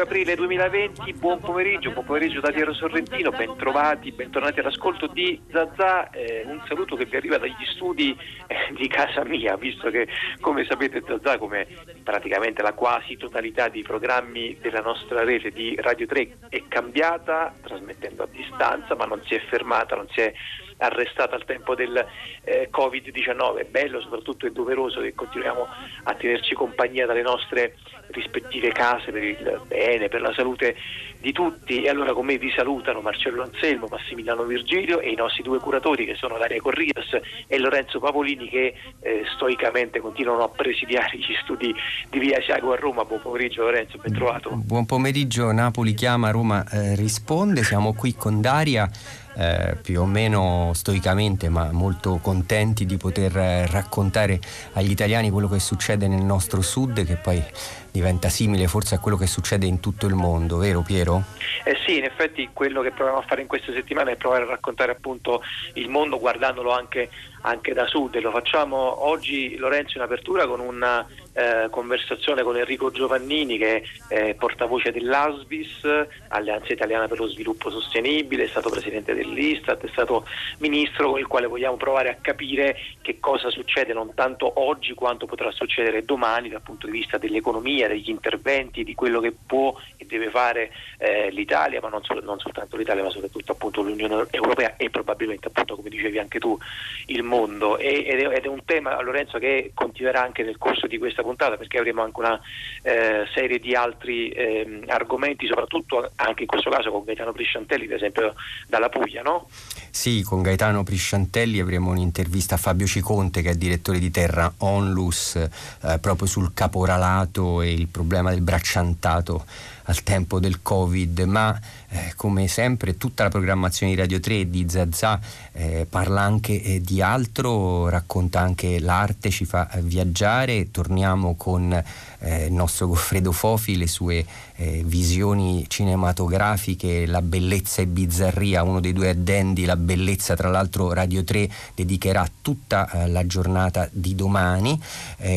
Domenica 5 aprile 2020, buon pomeriggio, buon pomeriggio da Piero Sorrentino, bentrovati, bentornati all'ascolto di Zazà, eh, un saluto che vi arriva dagli studi eh, di casa mia, visto che come sapete Zazà, come praticamente la quasi totalità dei programmi della nostra rete di Radio 3 è cambiata, trasmettendo a distanza, ma non si è fermata, non si è arrestata al tempo del eh, Covid-19. È bello, soprattutto è doveroso che continuiamo a tenerci compagnia dalle nostre rispettive case per il bene, per la salute di tutti. E allora con me vi salutano Marcello Anselmo, Massimiliano Virgilio e i nostri due curatori che sono Daria Corrias e Lorenzo Pavolini che eh, stoicamente continuano a presidiare gli studi di Via Siago a Roma. Buon pomeriggio Lorenzo, ben trovato. Buon pomeriggio, Napoli chiama, Roma eh, risponde. Siamo qui con Daria eh, più o meno stoicamente ma molto contenti di poter eh, raccontare agli italiani quello che succede nel nostro sud che poi diventa simile forse a quello che succede in tutto il mondo, vero Piero? Eh sì, in effetti quello che proviamo a fare in queste settimane è provare a raccontare appunto il mondo guardandolo anche, anche da sud e lo facciamo oggi Lorenzo in apertura con una eh, conversazione con Enrico Giovannini che è eh, portavoce dell'ASBIS, Alleanza Italiana per lo Sviluppo Sostenibile, è stato presidente dell'Istat, è stato ministro con il quale vogliamo provare a capire che cosa succede non tanto oggi quanto potrà succedere domani dal punto di vista dell'economia, degli interventi, di quello che può e deve fare eh, l'Italia, ma non, sol- non, soltanto l'Italia ma soprattutto appunto l'Unione Europea e probabilmente appunto come dicevi anche tu il mondo e, ed, è, ed, è, un tema Lorenzo che continuerà anche nel corso di questa puntata perché avremo anche una eh, serie di altri eh, argomenti soprattutto anche in questo caso con Gaetano Prisciantelli per esempio dalla Puglia no? Sì, con Gaetano Prisciantelli avremo un'intervista a Fabio Ciconte che è direttore di Terra Onlus eh, proprio sul caporalato e il problema del bracciantato al tempo del Covid, ma eh, come sempre tutta la programmazione di Radio 3 di Zazà eh, parla anche eh, di altro, racconta anche l'arte, ci fa eh, viaggiare, torniamo con eh, il nostro Goffredo Fofi, le sue eh, visioni cinematografiche, la bellezza e bizzarria, uno dei due addendi, la bellezza tra l'altro Radio 3 dedicherà tutta la giornata di domani,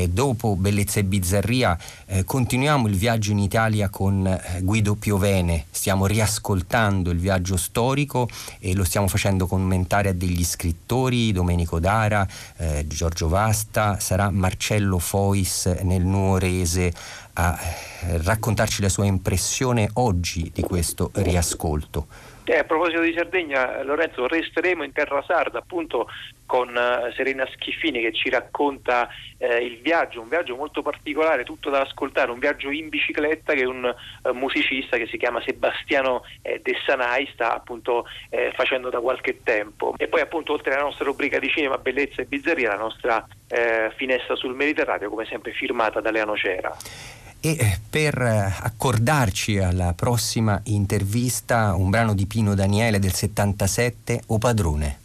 dopo bellezza e bizzarria continuiamo il viaggio in Italia con Guido Piovene, stiamo riascoltando ascoltando il viaggio storico e lo stiamo facendo commentare a degli scrittori, Domenico Dara, eh, Giorgio Vasta, sarà Marcello Fois nel Nuorese a eh, raccontarci la sua impressione oggi di questo riascolto. Eh, a proposito di Sardegna, Lorenzo, resteremo in terra sarda appunto con uh, Serena Schiffini che ci racconta eh, il viaggio, un viaggio molto particolare, tutto da ascoltare, un viaggio in bicicletta che un uh, musicista che si chiama Sebastiano eh, De Sanai sta appunto eh, facendo da qualche tempo. E poi appunto oltre alla nostra rubrica di cinema, bellezza e bizzarria, la nostra eh, finestra sul Mediterraneo, come sempre firmata da Leano Cera. E eh, per eh, accordarci alla prossima intervista, un brano di Pino Daniele del 77, O Padrone.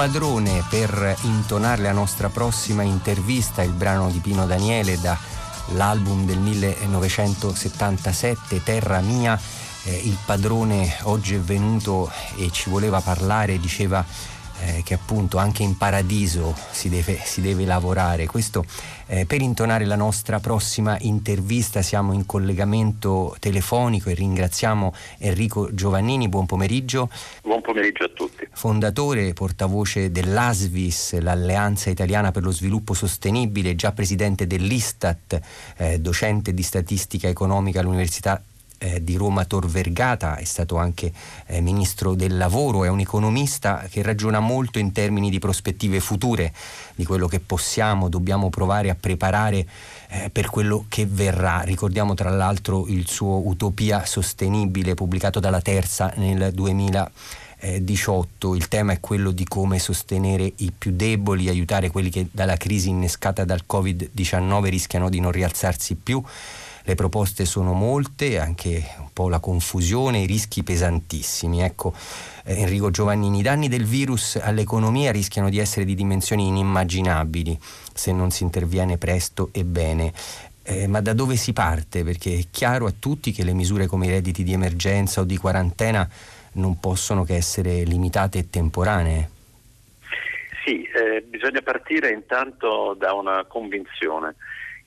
Padrone per intonare la nostra prossima intervista, il brano di Pino Daniele dall'album del 1977, Terra mia. Eh, il padrone oggi è venuto e ci voleva parlare, diceva eh, che appunto anche in paradiso si deve, si deve lavorare. Questo eh, per intonare la nostra prossima intervista siamo in collegamento telefonico e ringraziamo Enrico Giovannini. Buon pomeriggio. Buon pomeriggio a tutti. Fondatore, portavoce dell'ASVIS, l'Alleanza Italiana per lo Sviluppo Sostenibile, già presidente dell'Istat, eh, docente di statistica economica all'Università eh, di Roma Tor Vergata, è stato anche eh, ministro del lavoro, è un economista che ragiona molto in termini di prospettive future, di quello che possiamo, dobbiamo provare a preparare eh, per quello che verrà. Ricordiamo tra l'altro il suo Utopia Sostenibile pubblicato dalla Terza nel 2018. Il tema è quello di come sostenere i più deboli, aiutare quelli che dalla crisi innescata dal Covid-19 rischiano di non rialzarsi più le proposte sono molte, anche un po' la confusione, i rischi pesantissimi. Ecco, Enrico Giovannini, i danni del virus all'economia rischiano di essere di dimensioni inimmaginabili se non si interviene presto e bene. Eh, ma da dove si parte? Perché è chiaro a tutti che le misure come i redditi di emergenza o di quarantena non possono che essere limitate e temporanee. Sì, eh, bisogna partire intanto da una convinzione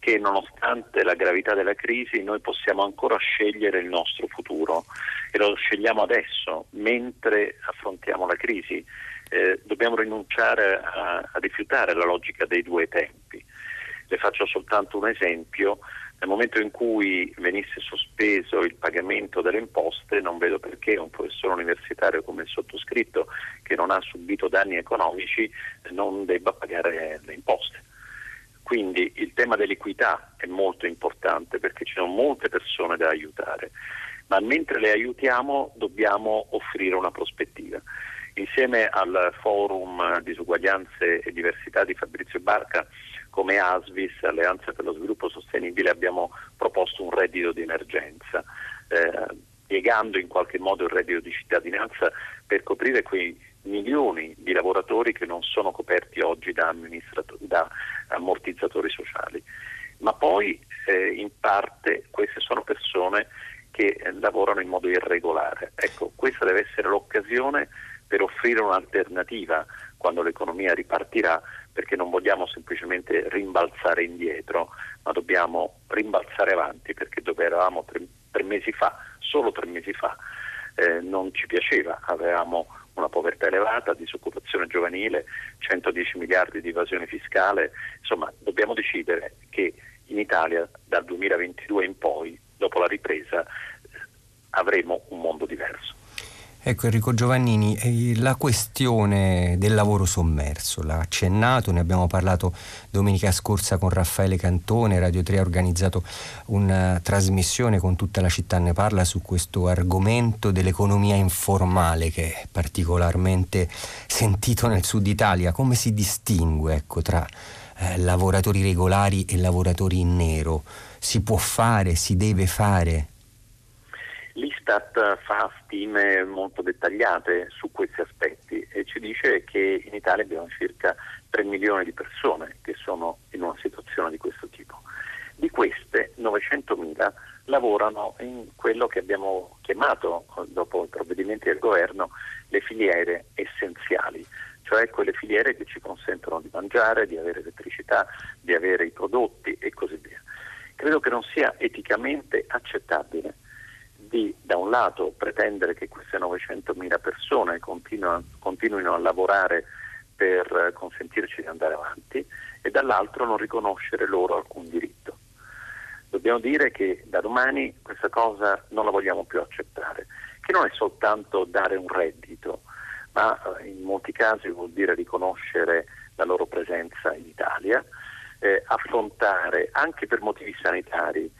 che nonostante la gravità della crisi noi possiamo ancora scegliere il nostro futuro e lo scegliamo adesso, mentre affrontiamo la crisi. Eh, dobbiamo rinunciare a, a rifiutare la logica dei due tempi. Le faccio soltanto un esempio. Nel momento in cui venisse sospeso il pagamento delle imposte, non vedo perché un professore universitario come il sottoscritto, che non ha subito danni economici, non debba pagare le imposte. Quindi il tema dell'equità è molto importante perché ci sono molte persone da aiutare, ma mentre le aiutiamo dobbiamo offrire una prospettiva. Insieme al forum disuguaglianze e diversità di Fabrizio Barca, come ASVIS, Alleanza per lo Sviluppo Sostenibile, abbiamo proposto un reddito di emergenza, eh, piegando in qualche modo il reddito di cittadinanza per coprire quei milioni di lavoratori che non sono coperti oggi da, da ammortizzatori sociali. Ma poi eh, in parte queste sono persone che eh, lavorano in modo irregolare. Ecco, questa deve essere l'occasione per offrire un'alternativa quando l'economia ripartirà, perché non vogliamo semplicemente rimbalzare indietro, ma dobbiamo rimbalzare avanti, perché dove eravamo tre, tre mesi fa, solo tre mesi fa, eh, non ci piaceva, avevamo una povertà elevata, disoccupazione giovanile, 110 miliardi di evasione fiscale, insomma dobbiamo decidere che in Italia dal 2022 in poi, dopo la ripresa, avremo un mondo diverso. Ecco Enrico Giovannini, eh, la questione del lavoro sommerso, l'ha accennato, ne abbiamo parlato domenica scorsa con Raffaele Cantone, Radio 3 ha organizzato una trasmissione con tutta la città ne parla su questo argomento dell'economia informale che è particolarmente sentito nel sud Italia, come si distingue ecco, tra eh, lavoratori regolari e lavoratori in nero? Si può fare, si deve fare? L'Istat fa stime molto dettagliate su questi aspetti e ci dice che in Italia abbiamo circa 3 milioni di persone che sono in una situazione di questo tipo. Di queste 900.000 lavorano in quello che abbiamo chiamato, dopo i provvedimenti del governo, le filiere essenziali, cioè quelle filiere che ci consentono di mangiare, di avere elettricità, di avere i prodotti e così via. Credo che non sia eticamente accettabile di da un lato pretendere che queste 900.000 persone continuino, a lavorare per consentirci di andare avanti e dall'altro non riconoscere loro alcun diritto. Dobbiamo dire che da domani questa cosa non la vogliamo più accettare, che non è soltanto dare un reddito, ma eh, in molti casi vuol dire riconoscere la loro presenza in Italia, eh, affrontare anche per motivi sanitari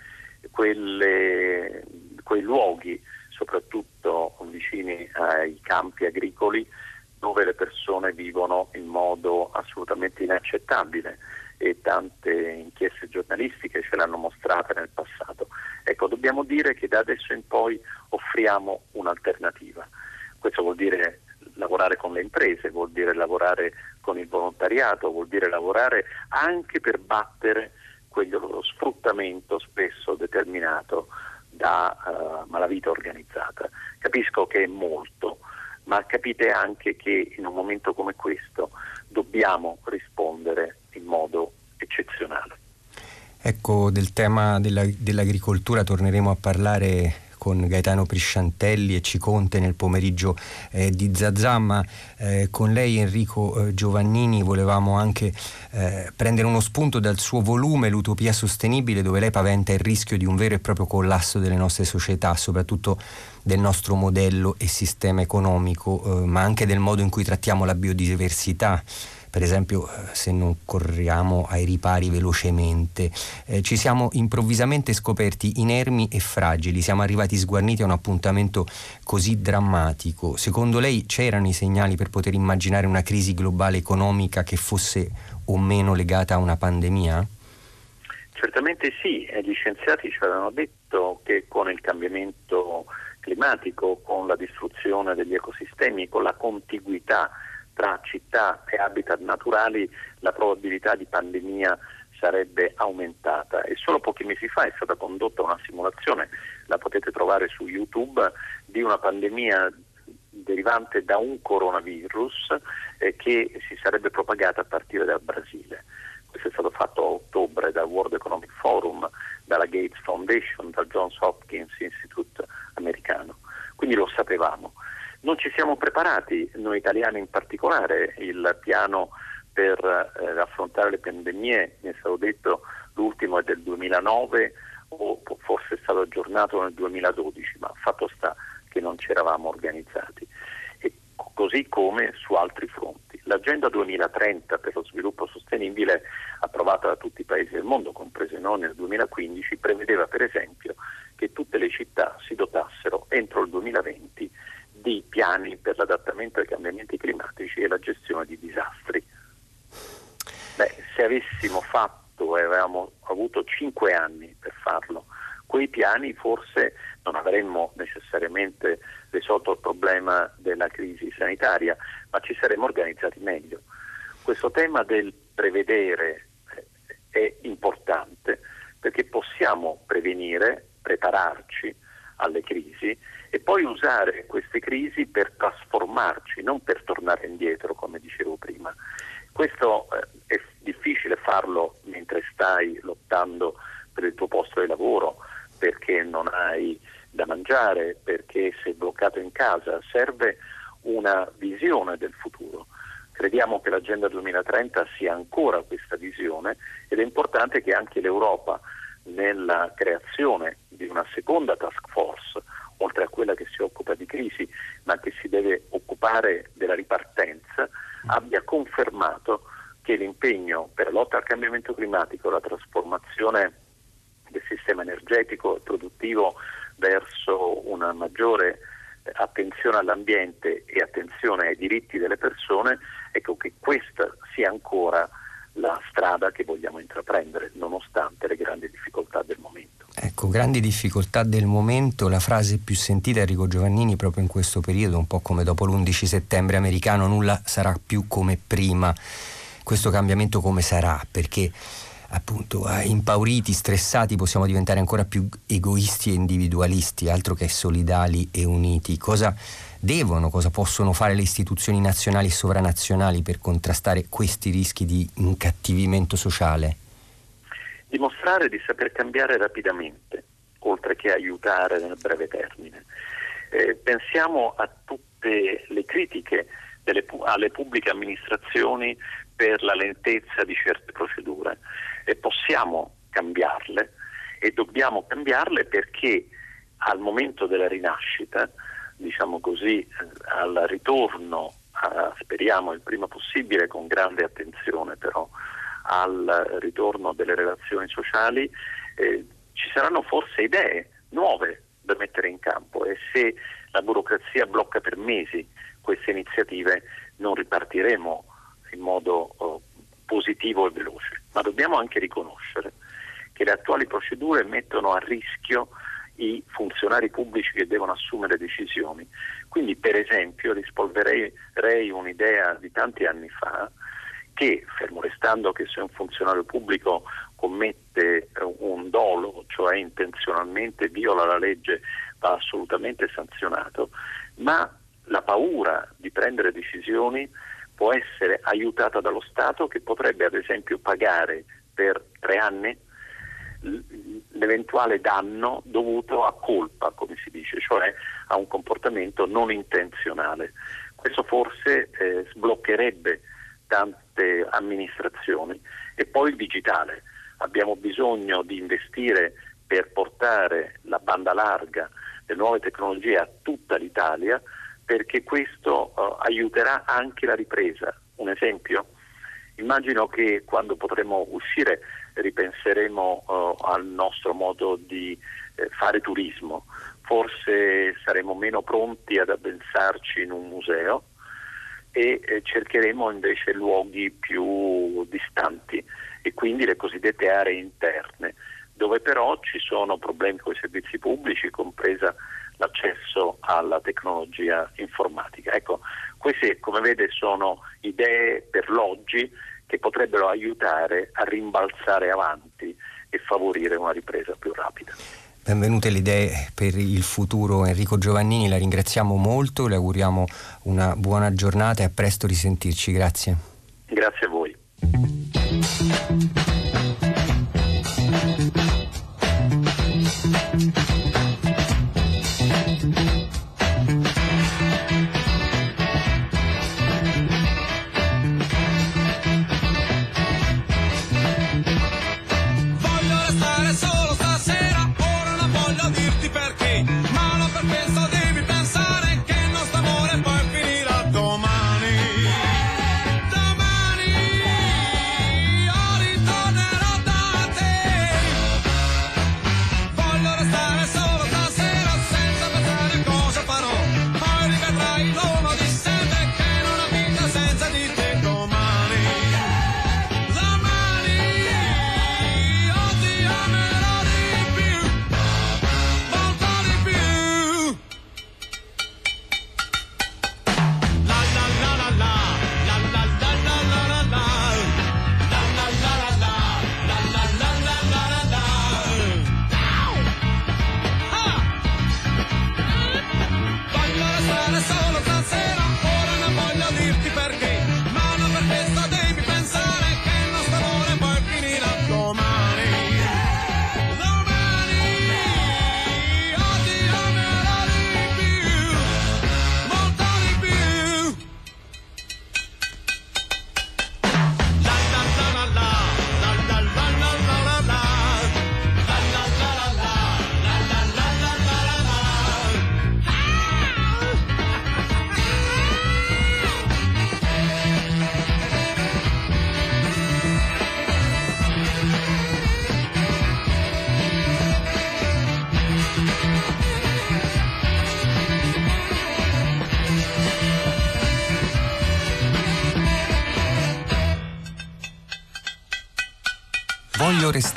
quelle quei luoghi, soprattutto vicini ai campi agricoli, dove le persone vivono in modo assolutamente inaccettabile e tante inchieste giornalistiche ce l'hanno mostrata nel passato. Ecco, dobbiamo dire che da adesso in poi offriamo un'alternativa. Questo vuol dire lavorare con le imprese, vuol dire lavorare con il volontariato, vuol dire lavorare anche per battere quello sfruttamento spesso determinato da uh, malavita organizzata. Capisco che è molto, ma capite anche che in un momento come questo dobbiamo rispondere in modo eccezionale. Ecco, del tema della, dell'agricoltura torneremo a parlare con Gaetano Prisciantelli e Ciconte nel pomeriggio eh, di Zazà, eh, con lei Enrico eh, Giovannini volevamo anche eh, prendere uno spunto dal suo volume L'Utopia Sostenibile, dove lei paventa il rischio di un vero e proprio collasso delle nostre società, soprattutto del nostro modello e sistema economico, eh, ma anche del modo in cui trattiamo la biodiversità per esempio eh, se non corriamo ai ripari velocemente. Eh, ci siamo improvvisamente scoperti inermi e fragili, siamo arrivati sguarniti a un appuntamento così drammatico. Secondo lei c'erano i segnali per poter immaginare una crisi globale economica che fosse o meno legata a una pandemia? Certamente sì, gli scienziati ci avevano detto che con il cambiamento climatico, con la distruzione degli ecosistemi, con la contiguità tra città e habitat naturali la probabilità di pandemia sarebbe aumentata e solo pochi mesi fa è stata condotta una simulazione, la potete trovare su YouTube, di una pandemia derivante da un coronavirus eh, che si sarebbe propagata a partire dal Brasile. Questo è stato fatto a ottobre dal World Economic Forum, dalla Gates Foundation, dal Johns Hopkins Institute americano. Quindi lo sapevamo. Non ci siamo preparati, noi italiani in particolare, il piano per eh, affrontare le pandemie, mi è stato detto l'ultimo è del 2009 o forse è stato aggiornato nel 2012, ma fatto sta che non ci eravamo organizzati. E così come su altri fronti. L'agenda 2030 per lo sviluppo sostenibile, approvata da tutti i paesi del mondo, comprese noi nel 2015, prevedeva per esempio che tutte le città si dotassero entro il 2020 di piani per l'adattamento ai cambiamenti climatici e la gestione di disastri. Beh, se avessimo fatto e avevamo avuto cinque anni per farlo, quei piani forse non avremmo necessariamente risolto il problema della crisi sanitaria, ma ci saremmo organizzati meglio. Questo tema del prevedere eh, è importante perché possiamo prevenire, prepararci alle crisi e poi usare queste crisi per trasformarci, non per tornare indietro, come dicevo prima. Questo eh, è difficile farlo mentre stai lottando per il tuo posto di lavoro, perché non hai da mangiare, perché sei bloccato in casa. Serve una visione del futuro. Crediamo che l'Agenda 2030 sia ancora questa visione ed è importante che anche l'Europa nella creazione di una seconda task force oltre a quella che si occupa di crisi, ma che si deve occupare della ripartenza, abbia confermato che l'impegno per la lotta al cambiamento climatico, la trasformazione del sistema energetico e produttivo verso una maggiore attenzione all'ambiente e attenzione ai diritti delle persone, ecco che questa sia ancora la strada che vogliamo intraprendere, nonostante le grandi difficoltà del momento. Ecco, grandi difficoltà del momento, la frase più sentita Enrico Giovannini proprio in questo periodo, un po' come dopo l'11 settembre americano, nulla sarà più come prima. Questo cambiamento come sarà? Perché appunto impauriti, stressati possiamo diventare ancora più egoisti e individualisti, altro che solidali e uniti. Cosa devono, cosa possono fare le istituzioni nazionali e sovranazionali per contrastare questi rischi di incattivimento sociale? Dimostrare di saper cambiare rapidamente, oltre che aiutare nel breve termine. Eh, pensiamo a tutte le critiche delle, alle pubbliche amministrazioni per la lentezza di certe procedure e possiamo cambiarle e dobbiamo cambiarle perché al momento della rinascita diciamo così, eh, al ritorno, a, speriamo il prima possibile, con grande attenzione però, al ritorno delle relazioni sociali, eh, ci saranno forse idee nuove da mettere in campo e se la burocrazia blocca per mesi queste iniziative non ripartiremo in modo oh, positivo e veloce, ma dobbiamo anche riconoscere che le attuali procedure mettono a rischio i funzionari pubblici che devono assumere decisioni. Quindi per esempio rispolverei un'idea di tanti anni fa che, fermo restando che se un funzionario pubblico commette un dolo, cioè intenzionalmente viola la legge, va assolutamente sanzionato, ma la paura di prendere decisioni può essere aiutata dallo Stato che potrebbe ad esempio pagare per tre anni l'eventuale danno dovuto a colpa, come si dice, cioè a un comportamento non intenzionale. Questo forse eh, sbloccherebbe tante amministrazioni e poi il digitale. Abbiamo bisogno di investire per portare la banda larga, le nuove tecnologie a tutta l'Italia perché questo uh, aiuterà anche la ripresa. Un esempio? Immagino che quando potremo uscire ripenseremo uh, al nostro modo di eh, fare turismo. Forse saremo meno pronti ad addensarci in un museo e eh, cercheremo invece luoghi più distanti e quindi le cosiddette aree interne, dove però ci sono problemi con i servizi pubblici, compresa l'accesso alla tecnologia informatica. Ecco, queste come vede sono idee per l'oggi che potrebbero aiutare a rimbalzare avanti e favorire una ripresa più rapida. Benvenute le idee per il futuro Enrico Giovannini, la ringraziamo molto, le auguriamo una buona giornata e a presto risentirci, grazie. Grazie a voi.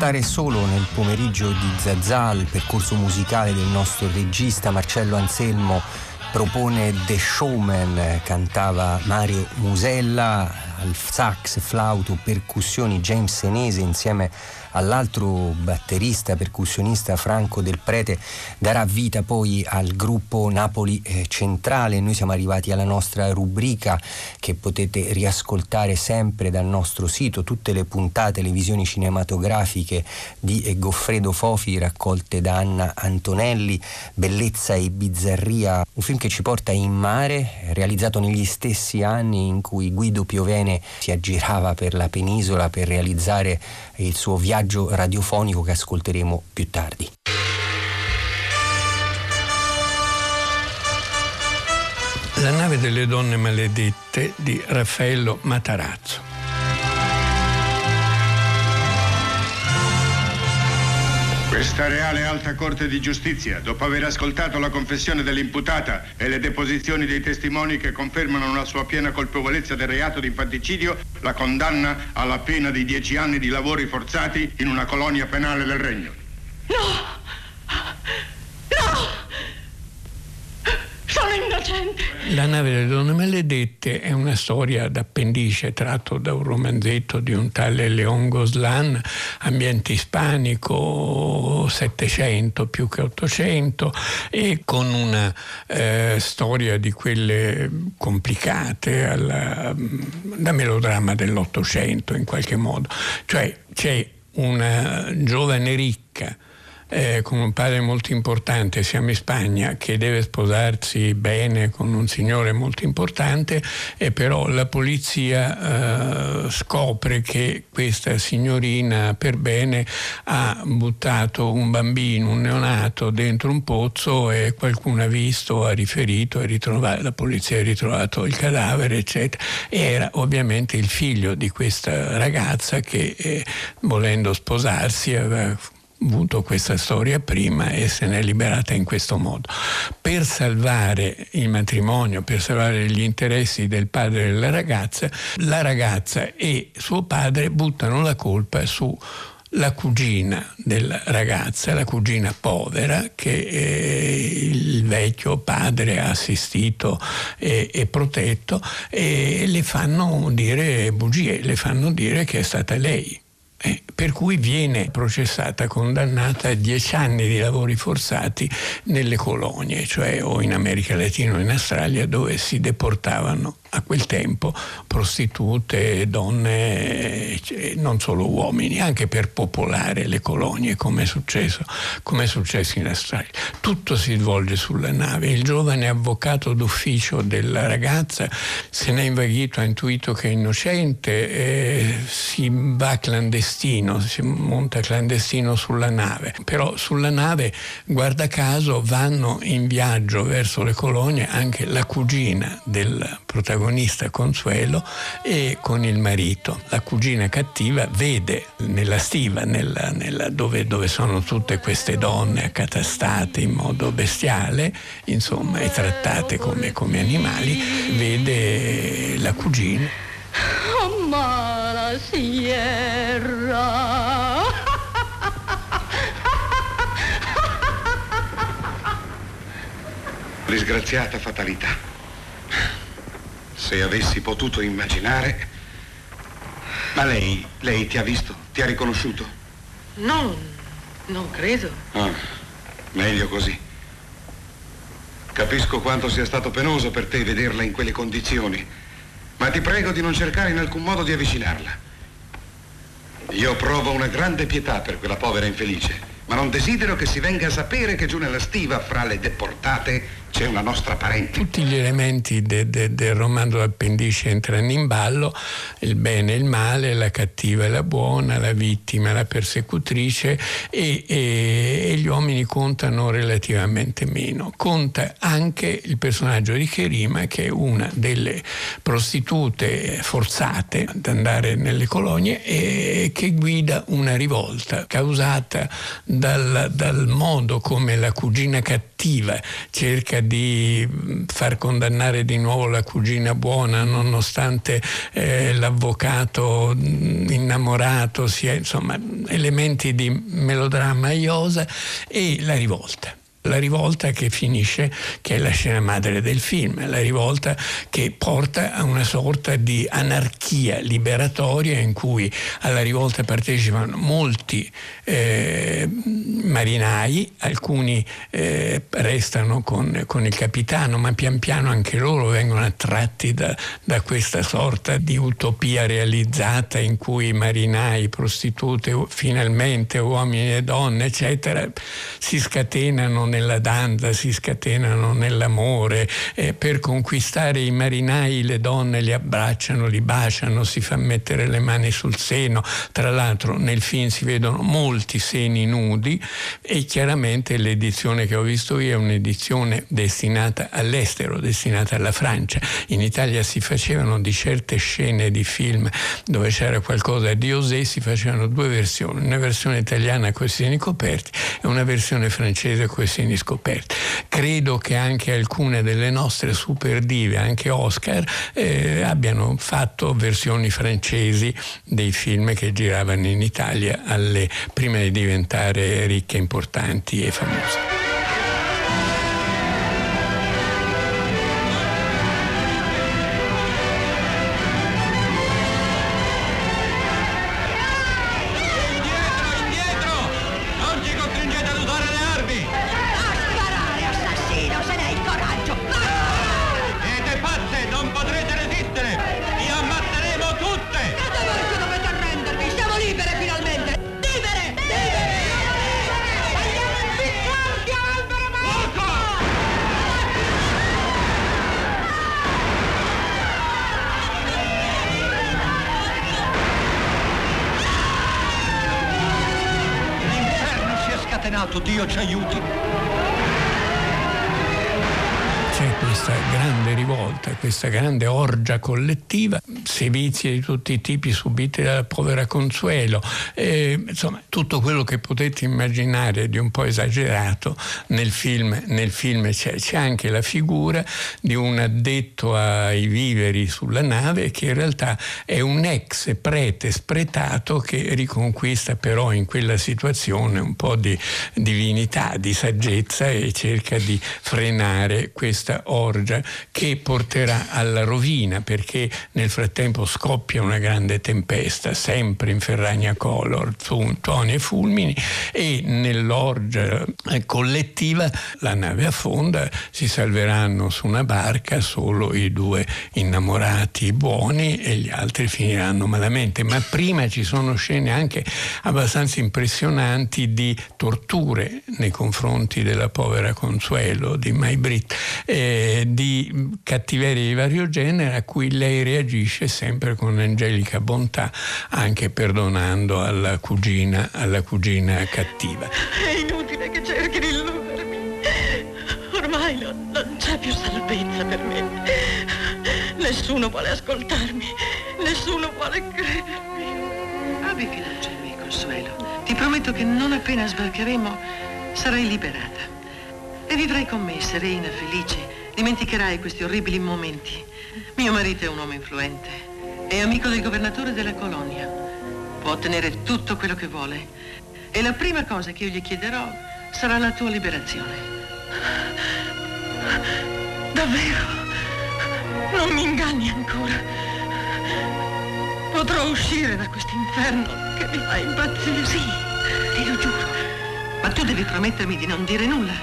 Restare solo nel pomeriggio di Zazà, il percorso musicale del nostro regista Marcello Anselmo propone The Showman, cantava Mario Musella, al sax, flauto, percussioni James Senese insieme all'altro batterista, percussionista Franco Del Prete, darà vita poi al gruppo Napoli eh, Centrale. Noi siamo arrivati alla nostra rubrica che potete riascoltare sempre dal nostro sito, tutte le puntate, le visioni cinematografiche di eh, Goffredo Fofi raccolte da Anna Antonelli, Bellezza e bizzarria, un film che ci porta in mare, realizzato negli stessi anni in cui Guido Piovene si aggirava per la penisola per realizzare il suo viaggio radiofonico che ascolteremo più tardi. La nave delle donne maledette di Raffaello Matarazzo. Questa Reale Alta Corte di Giustizia, dopo aver ascoltato la confessione dell'imputata e le deposizioni dei testimoni che confermano la sua piena colpevolezza del reato di infanticidio, la condanna alla pena di dieci anni di lavori forzati in una colonia penale del Regno. No! La nave delle donne maledette è una storia d'appendice tratto da un romanzetto di un tale Leon Goslan, ambiente ispanico, 700 più che 800, e con una eh, storia di quelle complicate alla, da melodramma dell'Ottocento in qualche modo. Cioè c'è una giovane ricca eh, con un padre molto importante, siamo in Spagna, che deve sposarsi bene con un signore molto importante, e però la polizia eh, scopre che questa signorina per bene ha buttato un bambino, un neonato, dentro un pozzo e qualcuno ha visto, ha riferito, la polizia ha ritrovato il cadavere, eccetera. E era ovviamente il figlio di questa ragazza che eh, volendo sposarsi aveva avuto questa storia prima e se n'è liberata in questo modo. Per salvare il matrimonio, per salvare gli interessi del padre della ragazza, la ragazza e suo padre buttano la colpa su la cugina della ragazza, la cugina povera che eh, il vecchio padre ha assistito e, e, protetto e le fanno dire bugie, le fanno dire che è stata lei eh, per cui viene processata, condannata a dieci anni di lavori forzati nelle colonie, cioè o in America Latina o in Australia, dove si deportavano a quel tempo prostitute, donne, non solo uomini, anche per popolare le colonie, come è successo, come è successo in Australia. Tutto si svolge sulla nave. Il giovane avvocato d'ufficio della ragazza se n'è invaghito, ha intuito che è innocente, eh, si va clandestino, si monta clandestino sulla nave. Però sulla nave, guarda caso, vanno in viaggio verso le colonie anche la cugina del protagonista Consuelo e con il marito. La cugina cattiva vede nella stiva, nella, nella, dove, dove, sono tutte queste donne accatastate in modo bestiale, insomma, e trattate come, come animali, vede la cugina. Sierra. Disgraziata fatalità. Se avessi potuto immaginare... Ma lei, lei ti ha visto? Ti ha riconosciuto? No, non credo. Ah, meglio così. Capisco quanto sia stato penoso per te vederla in quelle condizioni, ma ti prego di non cercare in alcun modo di avvicinarla. Io provo una grande pietà per quella povera infelice, ma non desidero che si venga a sapere che giù nella stiva, fra le deportate, c'è una nostra parente. Tutti gli elementi de, de, del romanzo d'appendice entrano in ballo, il bene e il male, la cattiva e la buona, la vittima la persecutrice e, e, e, gli uomini contano relativamente meno. Conta anche il personaggio di Cherima che è una delle prostitute forzate ad andare nelle colonie e che guida una rivolta causata dal, dal modo come la cugina cattiva cerca di far condannare di nuovo la cugina buona nonostante eh, l'avvocato innamorato sia insomma elementi di melodramma iosa e la rivolta la rivolta che finisce, che è la scena madre del film, la rivolta che porta a una sorta di anarchia liberatoria in cui alla rivolta partecipano molti eh, marinai, alcuni eh, restano con, con, il capitano, ma pian piano anche loro vengono attratti da, da questa sorta di utopia realizzata in cui marinai, prostitute, finalmente uomini e donne, eccetera, si scatenano nella danza, si scatenano nell'amore. Eh, per conquistare i marinai le donne li abbracciano, li baciano, si fa mettere le mani sul seno. Tra l'altro nel film si vedono molti seni nudi e chiaramente l'edizione che ho visto io è un'edizione destinata all'estero, destinata alla Francia. In Italia si facevano di certe scene di film dove c'era qualcosa di osé, si facevano due versioni, una versione italiana con i seni coperti e una versione francese con i seni seni scoperti. Credo che anche alcune delle nostre super dive, anche Oscar, eh, abbiano fatto versioni francesi dei film che giravano in Italia alle, prima di diventare ricche, importanti e famose. Grande orgia collettiva, sevizie di tutti i tipi subite dalla povera Consuelo, eh, insomma tutto quello che potete immaginare di un po' esagerato nel film, nel film c'è. c'è anche la figura di un addetto ai viveri sulla nave che in realtà è un ex prete spretato che riconquista però in quella situazione un po' di divinità, di saggezza e cerca di frenare questa orgia che porterà alla rovina perché nel frattempo scoppia una grande tempesta, sempre in Ferragna Color, tuoni e fulmini e nell'orgia collettiva la nave affonda, si salveranno su una barca solo i due innamorati buoni e gli altri finiranno malamente. Ma prima ci sono scene anche abbastanza impressionanti di torture nei confronti della povera Consuelo di Maybrit eh, di cattiveria di vario genere a cui lei reagisce sempre con angelica bontà, anche perdonando alla cugina, alla cugina cattiva. È inutile che cerchi di illudermi. Ormai non, non c'è più salvezza per me. Nessuno vuole ascoltarmi, nessuno vuole credermi. Abbi fiducia in me, Consuelo. Ti prometto che non appena sbarcheremo sarai liberata. E vivrai con me, serena, felice. Dimenticherai questi orribili momenti. Mio marito è un uomo influente. È amico del governatore della colonia. Può ottenere tutto quello che vuole. E la prima cosa che io gli chiederò sarà la tua liberazione. Davvero? Non mi inganni ancora. Potrò uscire da questo inferno che mi fa impazzire. Sì, te lo giuro. Ma tu devi promettermi di non dire nulla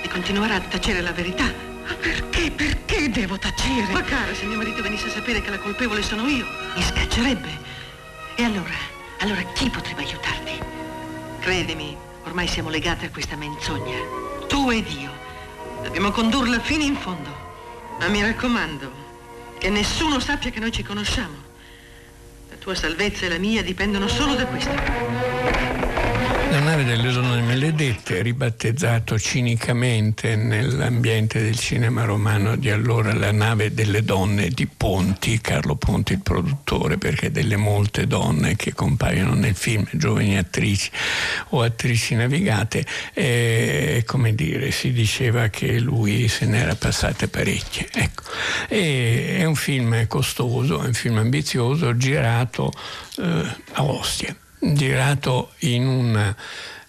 di continuare a tacere la verità. Ma perché? Perché devo tacere? Ma cara, se mio marito venisse a sapere che la colpevole sono io, mi scaccerebbe. E allora? Allora chi potrebbe aiutarti? Credimi, ormai siamo legate a questa menzogna. Tu ed io. Dobbiamo condurla fino in fondo. Ma mi raccomando, che nessuno sappia che noi ci conosciamo. La tua salvezza e la mia dipendono solo da questo. La nave delle donne maledette, ribattezzato cinicamente nell'ambiente del cinema romano di allora la nave delle donne di Ponti, Carlo Ponti il produttore, perché delle molte donne che compaiono nel film, giovani attrici o attrici navigate, eh, come dire, si diceva che lui se n'era passate parecchie. Ecco. è un film costoso, è un film ambizioso, girato eh, a Ostia girato in una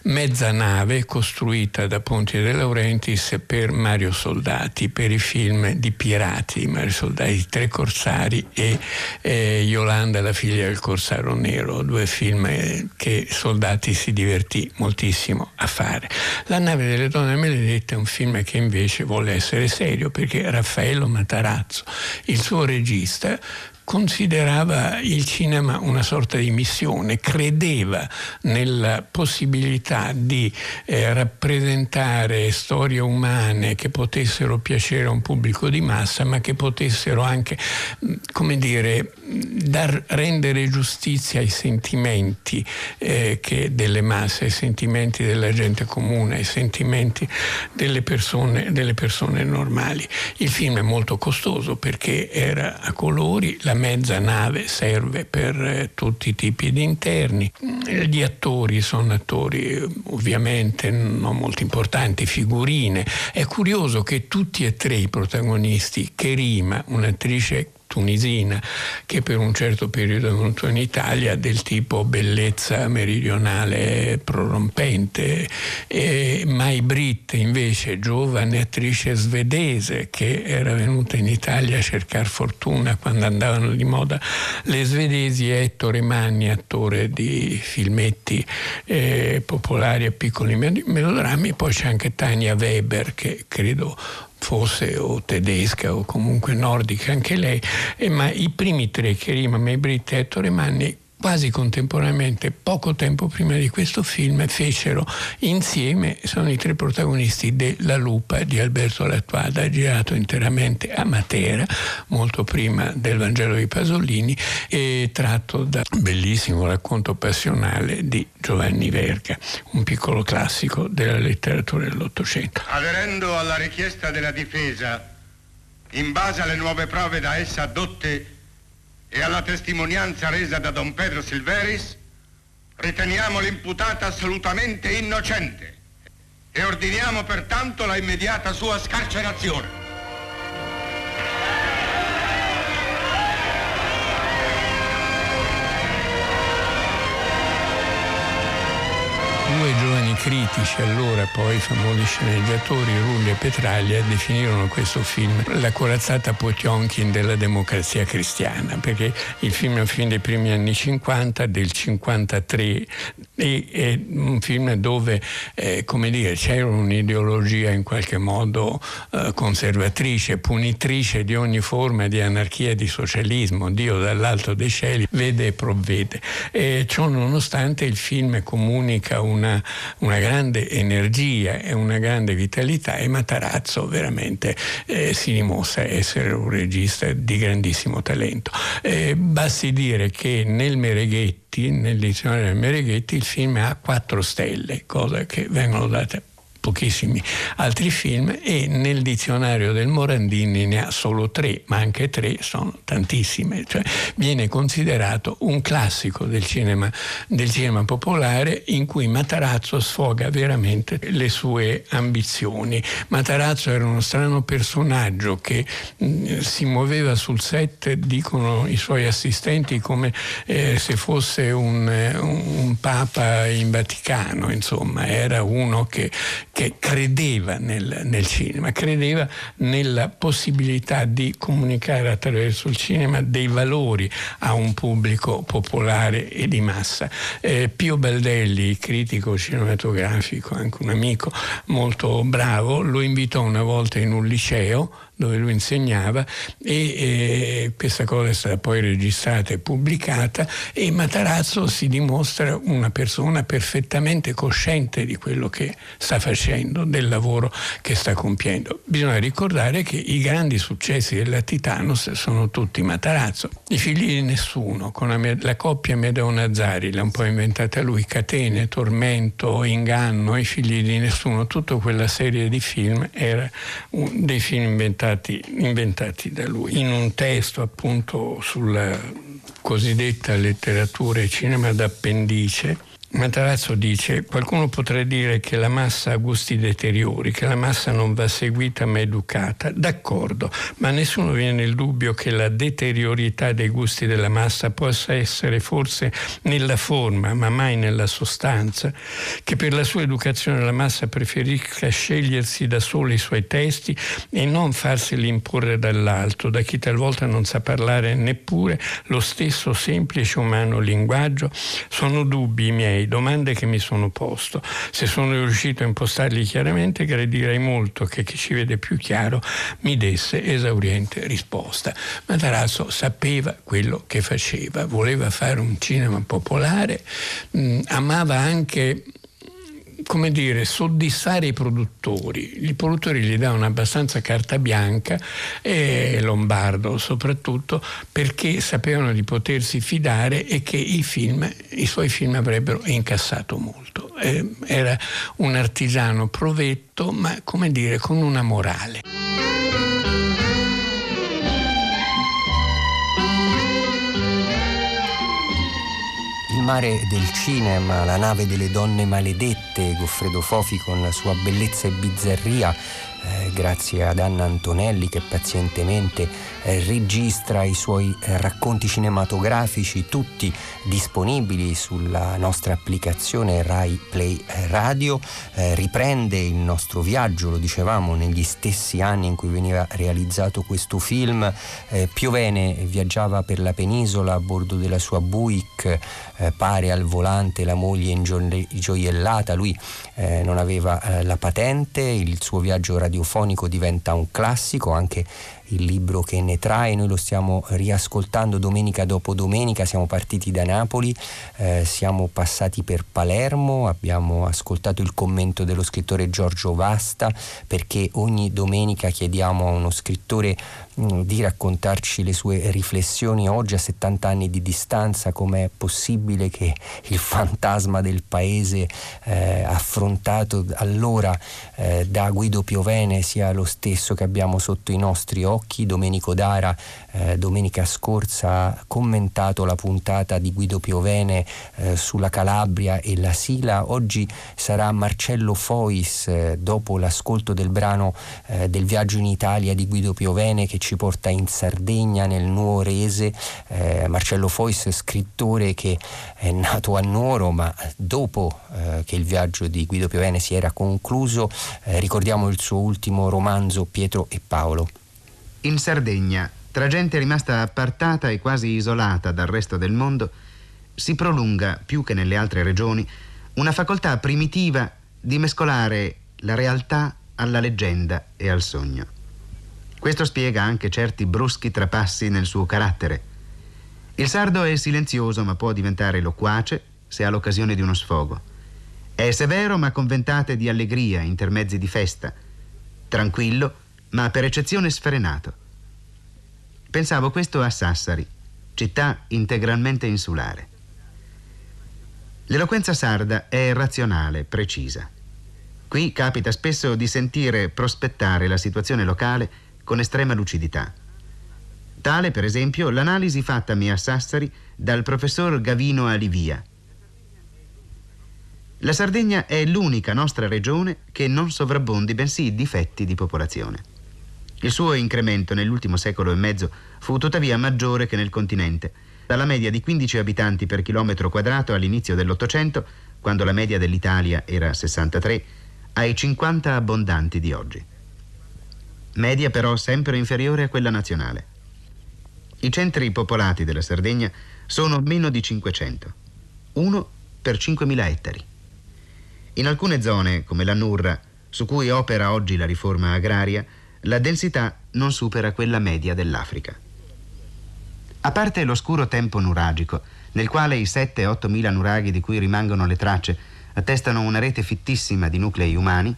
mezza nave costruita da Ponti De Laurentiis per Mario Soldati, per i film di pirati, Mario Soldati, Tre Corsari e eh, Yolanda, la figlia del Corsaro Nero, due film eh, che Soldati si divertì moltissimo a fare. La nave delle donne maledette è un film che invece vuole essere serio perché Raffaello Matarazzo, il suo regista, considerava il cinema una sorta di missione, credeva nella possibilità di eh, rappresentare storie umane che potessero piacere a un pubblico di massa, ma che potessero anche, mm, come dire, dar, rendere giustizia ai sentimenti eh, delle masse, ai sentimenti della gente comune, ai sentimenti delle persone, delle persone normali. Il film è molto costoso perché era a colori, la mezza nave serve per eh, tutti i tipi di interni. Gli attori sono attori ovviamente non molto importanti, figurine. È curioso che tutti e tre i protagonisti, Kerima, un'attrice tunisina che per un certo periodo è venuto in Italia del tipo bellezza meridionale prorompente. E Mai Britt invece giovane attrice svedese che era venuta in Italia a cercare fortuna quando andavano di moda le svedesi Ettore Manni attore di filmetti eh, popolari e piccoli melodrammi poi c'è anche Tania Weber che credo fosse o tedesca o comunque nordica anche lei, eh, ma i primi tre che rimane Britta e Ettore Manni quasi contemporaneamente, poco tempo prima di questo film, fecero insieme, sono i tre protagonisti de La Lupa di Alberto Lattuada, girato interamente a Matera, molto prima del Vangelo di Pasolini, e tratto da un bellissimo racconto passionale di Giovanni Verga, un piccolo classico della letteratura dell'Ottocento. Aderendo alla richiesta della difesa, in base alle nuove prove da essa addotte e alla testimonianza resa da Don Pedro Silveris, riteniamo l'imputata assolutamente innocente e ordiniamo pertanto la immediata sua scarcerazione. Giovani critici, allora poi famosi sceneggiatori, Rulli e Petraglia, definirono questo film la corazzata Potionkin della democrazia cristiana, perché il film è un film dei primi anni 50, del 53, e è un film dove, eh, come dire, c'era un'ideologia in qualche modo eh, conservatrice, punitrice di ogni forma di anarchia di socialismo. Dio dall'alto dei cieli vede e provvede. E ciò nonostante il film comunica un una, una, grande energia e una grande vitalità e Matarazzo veramente eh, si dimostra essere un regista di grandissimo talento. Eh, basti dire che nel Mereghetti, nel dizionario del Mereghetti, il film ha quattro stelle, cosa che vengono date pochissimi altri film e nel dizionario del Morandini ne ha solo tre, ma anche tre sono tantissime, cioè viene considerato un classico del cinema, del cinema popolare in cui Matarazzo sfoga veramente le sue ambizioni. Matarazzo era uno strano personaggio che mh, mm, si muoveva sul set, dicono i suoi assistenti, come eh, se fosse un, un papa in Vaticano, insomma, era uno che, che credeva nel, nel, cinema, credeva nella possibilità di comunicare attraverso il cinema dei valori a un pubblico popolare e di massa. Eh, Pio Baldelli, critico cinematografico, anche un amico molto bravo, lo invitò una volta in un liceo dove lui insegnava e eh, questa cosa è stata poi registrata e pubblicata e Matarazzo si dimostra una persona perfettamente cosciente di quello che sta facendo, del lavoro che sta compiendo. Bisogna ricordare che i grandi successi della Titanos sono tutti Matarazzo, i figli di nessuno, con la, la coppia Medona Zari, l'ha un po' inventata lui, Catene, Tormento, Inganno, i figli di nessuno, tutta quella serie di film era un, dei film inventati inventati, inventati da lui. In un testo appunto sulla cosiddetta letteratura e cinema d'appendice, Matarazzo dice, qualcuno potrà dire che la massa ha gusti deteriori, che la massa non va seguita ma educata. D'accordo, ma nessuno viene nel dubbio che la deteriorità dei gusti della massa possa essere forse nella forma, ma mai nella sostanza, che per la sua educazione la massa preferisca scegliersi da solo i suoi testi e non farseli imporre dall'alto, da chi talvolta non sa parlare neppure lo stesso semplice umano linguaggio. Sono dubbi miei miei, domande che mi sono posto. Se sono riuscito a impostarli chiaramente, gradirei molto che chi ci vede più chiaro mi desse esauriente risposta. Matarazzo sapeva quello che faceva, voleva fare un cinema popolare, mh, mm, amava anche come dire, soddisfare i produttori. I produttori gli davano abbastanza carta bianca, e Lombardo soprattutto, perché sapevano di potersi fidare e che i, film, i suoi film avrebbero incassato molto. Eh, era un artigiano provetto, ma come dire, con una morale. Mare del cinema, la nave delle donne maledette, Goffredo Fofi con la sua bellezza e bizzarria, eh, grazie ad Anna Antonelli che pazientemente eh, registra i suoi eh, racconti cinematografici, tutti disponibili sulla nostra applicazione Rai Play Radio, eh, riprende il nostro viaggio, lo dicevamo, negli stessi anni in cui veniva realizzato questo film. Eh, Piovene viaggiava per la penisola a bordo della sua Buick, pare al volante la moglie ingioiellata, lui non aveva la patente, il suo viaggio radiofonico diventa un classico, anche il libro che ne trae, noi lo stiamo riascoltando domenica dopo domenica, siamo partiti da Napoli, eh, siamo passati per Palermo, abbiamo ascoltato il commento dello scrittore Giorgio Vasta perché ogni domenica chiediamo a uno scrittore Mm, di raccontarci le sue riflessioni. Oggi a 70 anni di distanza, com'è possibile che il fantasma del paese eh, affrontato allora eh, da Guido Piovene sia lo stesso che abbiamo sotto i nostri occhi. Domenico Dara eh, domenica scorsa ha commentato la puntata di Guido Piovene eh, sulla Calabria e la Sila. Oggi sarà Marcello Fois eh, dopo l'ascolto del brano eh, del viaggio in Italia di Guido Piovene che ci porta in Sardegna, nel Nuorese. Eh, Marcello Fois, scrittore che è nato a Nuoro, ma dopo eh, che il viaggio di Guido Piovene si era concluso, ricordiamo il suo ultimo romanzo Pietro e Paolo. In Sardegna, tra gente rimasta appartata e quasi isolata dal resto del mondo, si prolunga, più che nelle altre regioni, una facoltà primitiva di mescolare la realtà alla leggenda e al sogno. Questo spiega anche certi bruschi trapassi nel suo carattere. Il sardo è silenzioso ma può diventare loquace se ha l'occasione di uno sfogo. È severo ma con ventate di allegria, intermezzi di festa. Tranquillo ma per eccezione sfrenato. Pensavo questo a Sassari, città integralmente insulare. L'eloquenza sarda è razionale, precisa. Qui capita spesso di sentire prospettare la situazione locale con estrema lucidità. Tale, per esempio, l'analisi fattami a Sassari dal professor Gavino Alivia. La Sardegna è l'unica nostra regione che non sovrabbondi bensì difetti di popolazione. Il suo incremento nell'ultimo secolo e mezzo fu tuttavia maggiore che nel continente, dalla media di 15 abitanti per chilometro quadrato all'inizio dell'Ottocento, quando la media dell'Italia era 63, ai 50 abbondanti di oggi media però sempre inferiore a quella nazionale. I centri popolati della Sardegna sono meno di 500, uno per 5.000 ettari. In alcune zone, come la Nurra, su cui opera oggi la riforma agraria, la densità non supera quella media dell'Africa. A parte l'oscuro tempo nuragico, nel quale i 7-8 mila nuraghi di cui rimangono le tracce attestano una rete fittissima di nuclei umani,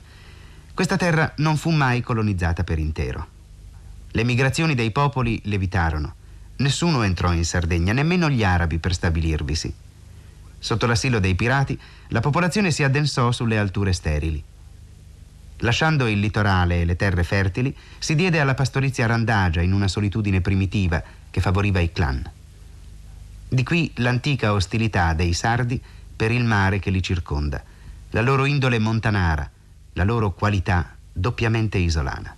questa terra non fu mai colonizzata per intero. Le migrazioni dei popoli levitarono. Nessuno entrò in Sardegna, nemmeno gli arabi per stabilirvisi. Sotto l'asilo dei pirati, la popolazione si addensò sulle alture sterili. Lasciando il litorale e le terre fertili, si diede alla pastorizia randagia in una solitudine primitiva che favoriva i clan. Di qui l'antica ostilità dei sardi per il mare che li circonda, la loro indole montanara, la loro qualità doppiamente isolana.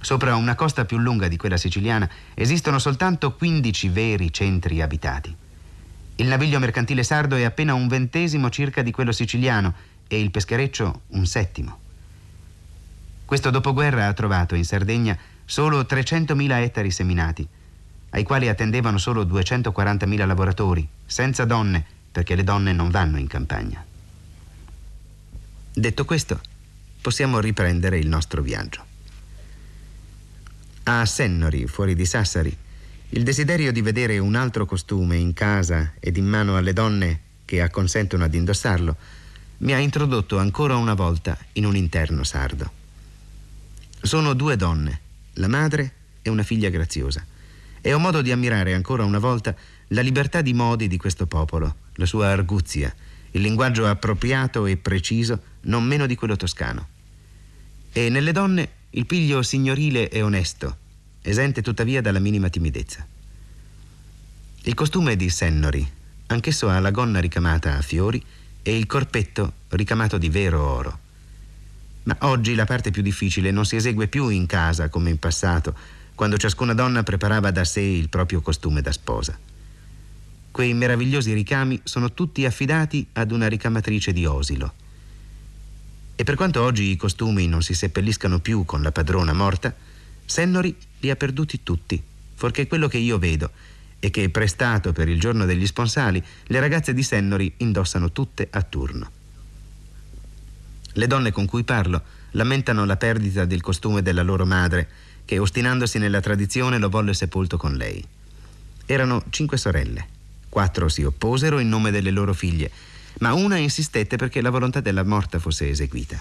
Sopra una costa più lunga di quella siciliana esistono soltanto 15 veri centri abitati. Il naviglio mercantile sardo è appena un ventesimo circa di quello siciliano e il peschereccio un settimo. Questo dopoguerra ha trovato in Sardegna solo 300.000 ettari seminati, ai quali attendevano solo 240.000 lavoratori, senza donne, perché le donne non vanno in campagna. Detto questo, possiamo riprendere il nostro viaggio. A Sennori, fuori di Sassari, il desiderio di vedere un altro costume in casa ed in mano alle donne che acconsentono ad indossarlo mi ha introdotto ancora una volta in un interno sardo. Sono due donne, la madre e una figlia graziosa, e ho modo di ammirare ancora una volta la libertà di modi di questo popolo, la sua arguzia, il linguaggio appropriato e preciso non meno di quello toscano. E nelle donne il piglio signorile e onesto, esente tuttavia dalla minima timidezza. Il costume di Sennori, anch'esso ha la gonna ricamata a fiori e il corpetto ricamato di vero oro. Ma oggi la parte più difficile non si esegue più in casa come in passato, quando ciascuna donna preparava da sé il proprio costume da sposa. Quei meravigliosi ricami sono tutti affidati ad una ricamatrice di Osilo. E per quanto oggi i costumi non si seppelliscano più con la padrona morta, Sennori li ha perduti tutti, forché quello che io vedo è che, prestato per il giorno degli sponsali, le ragazze di Sennori indossano tutte a turno. Le donne con cui parlo lamentano la perdita del costume della loro madre, che ostinandosi nella tradizione lo volle sepolto con lei. Erano cinque sorelle. Quattro si opposero in nome delle loro figlie, ma una insistette perché la volontà della morta fosse eseguita.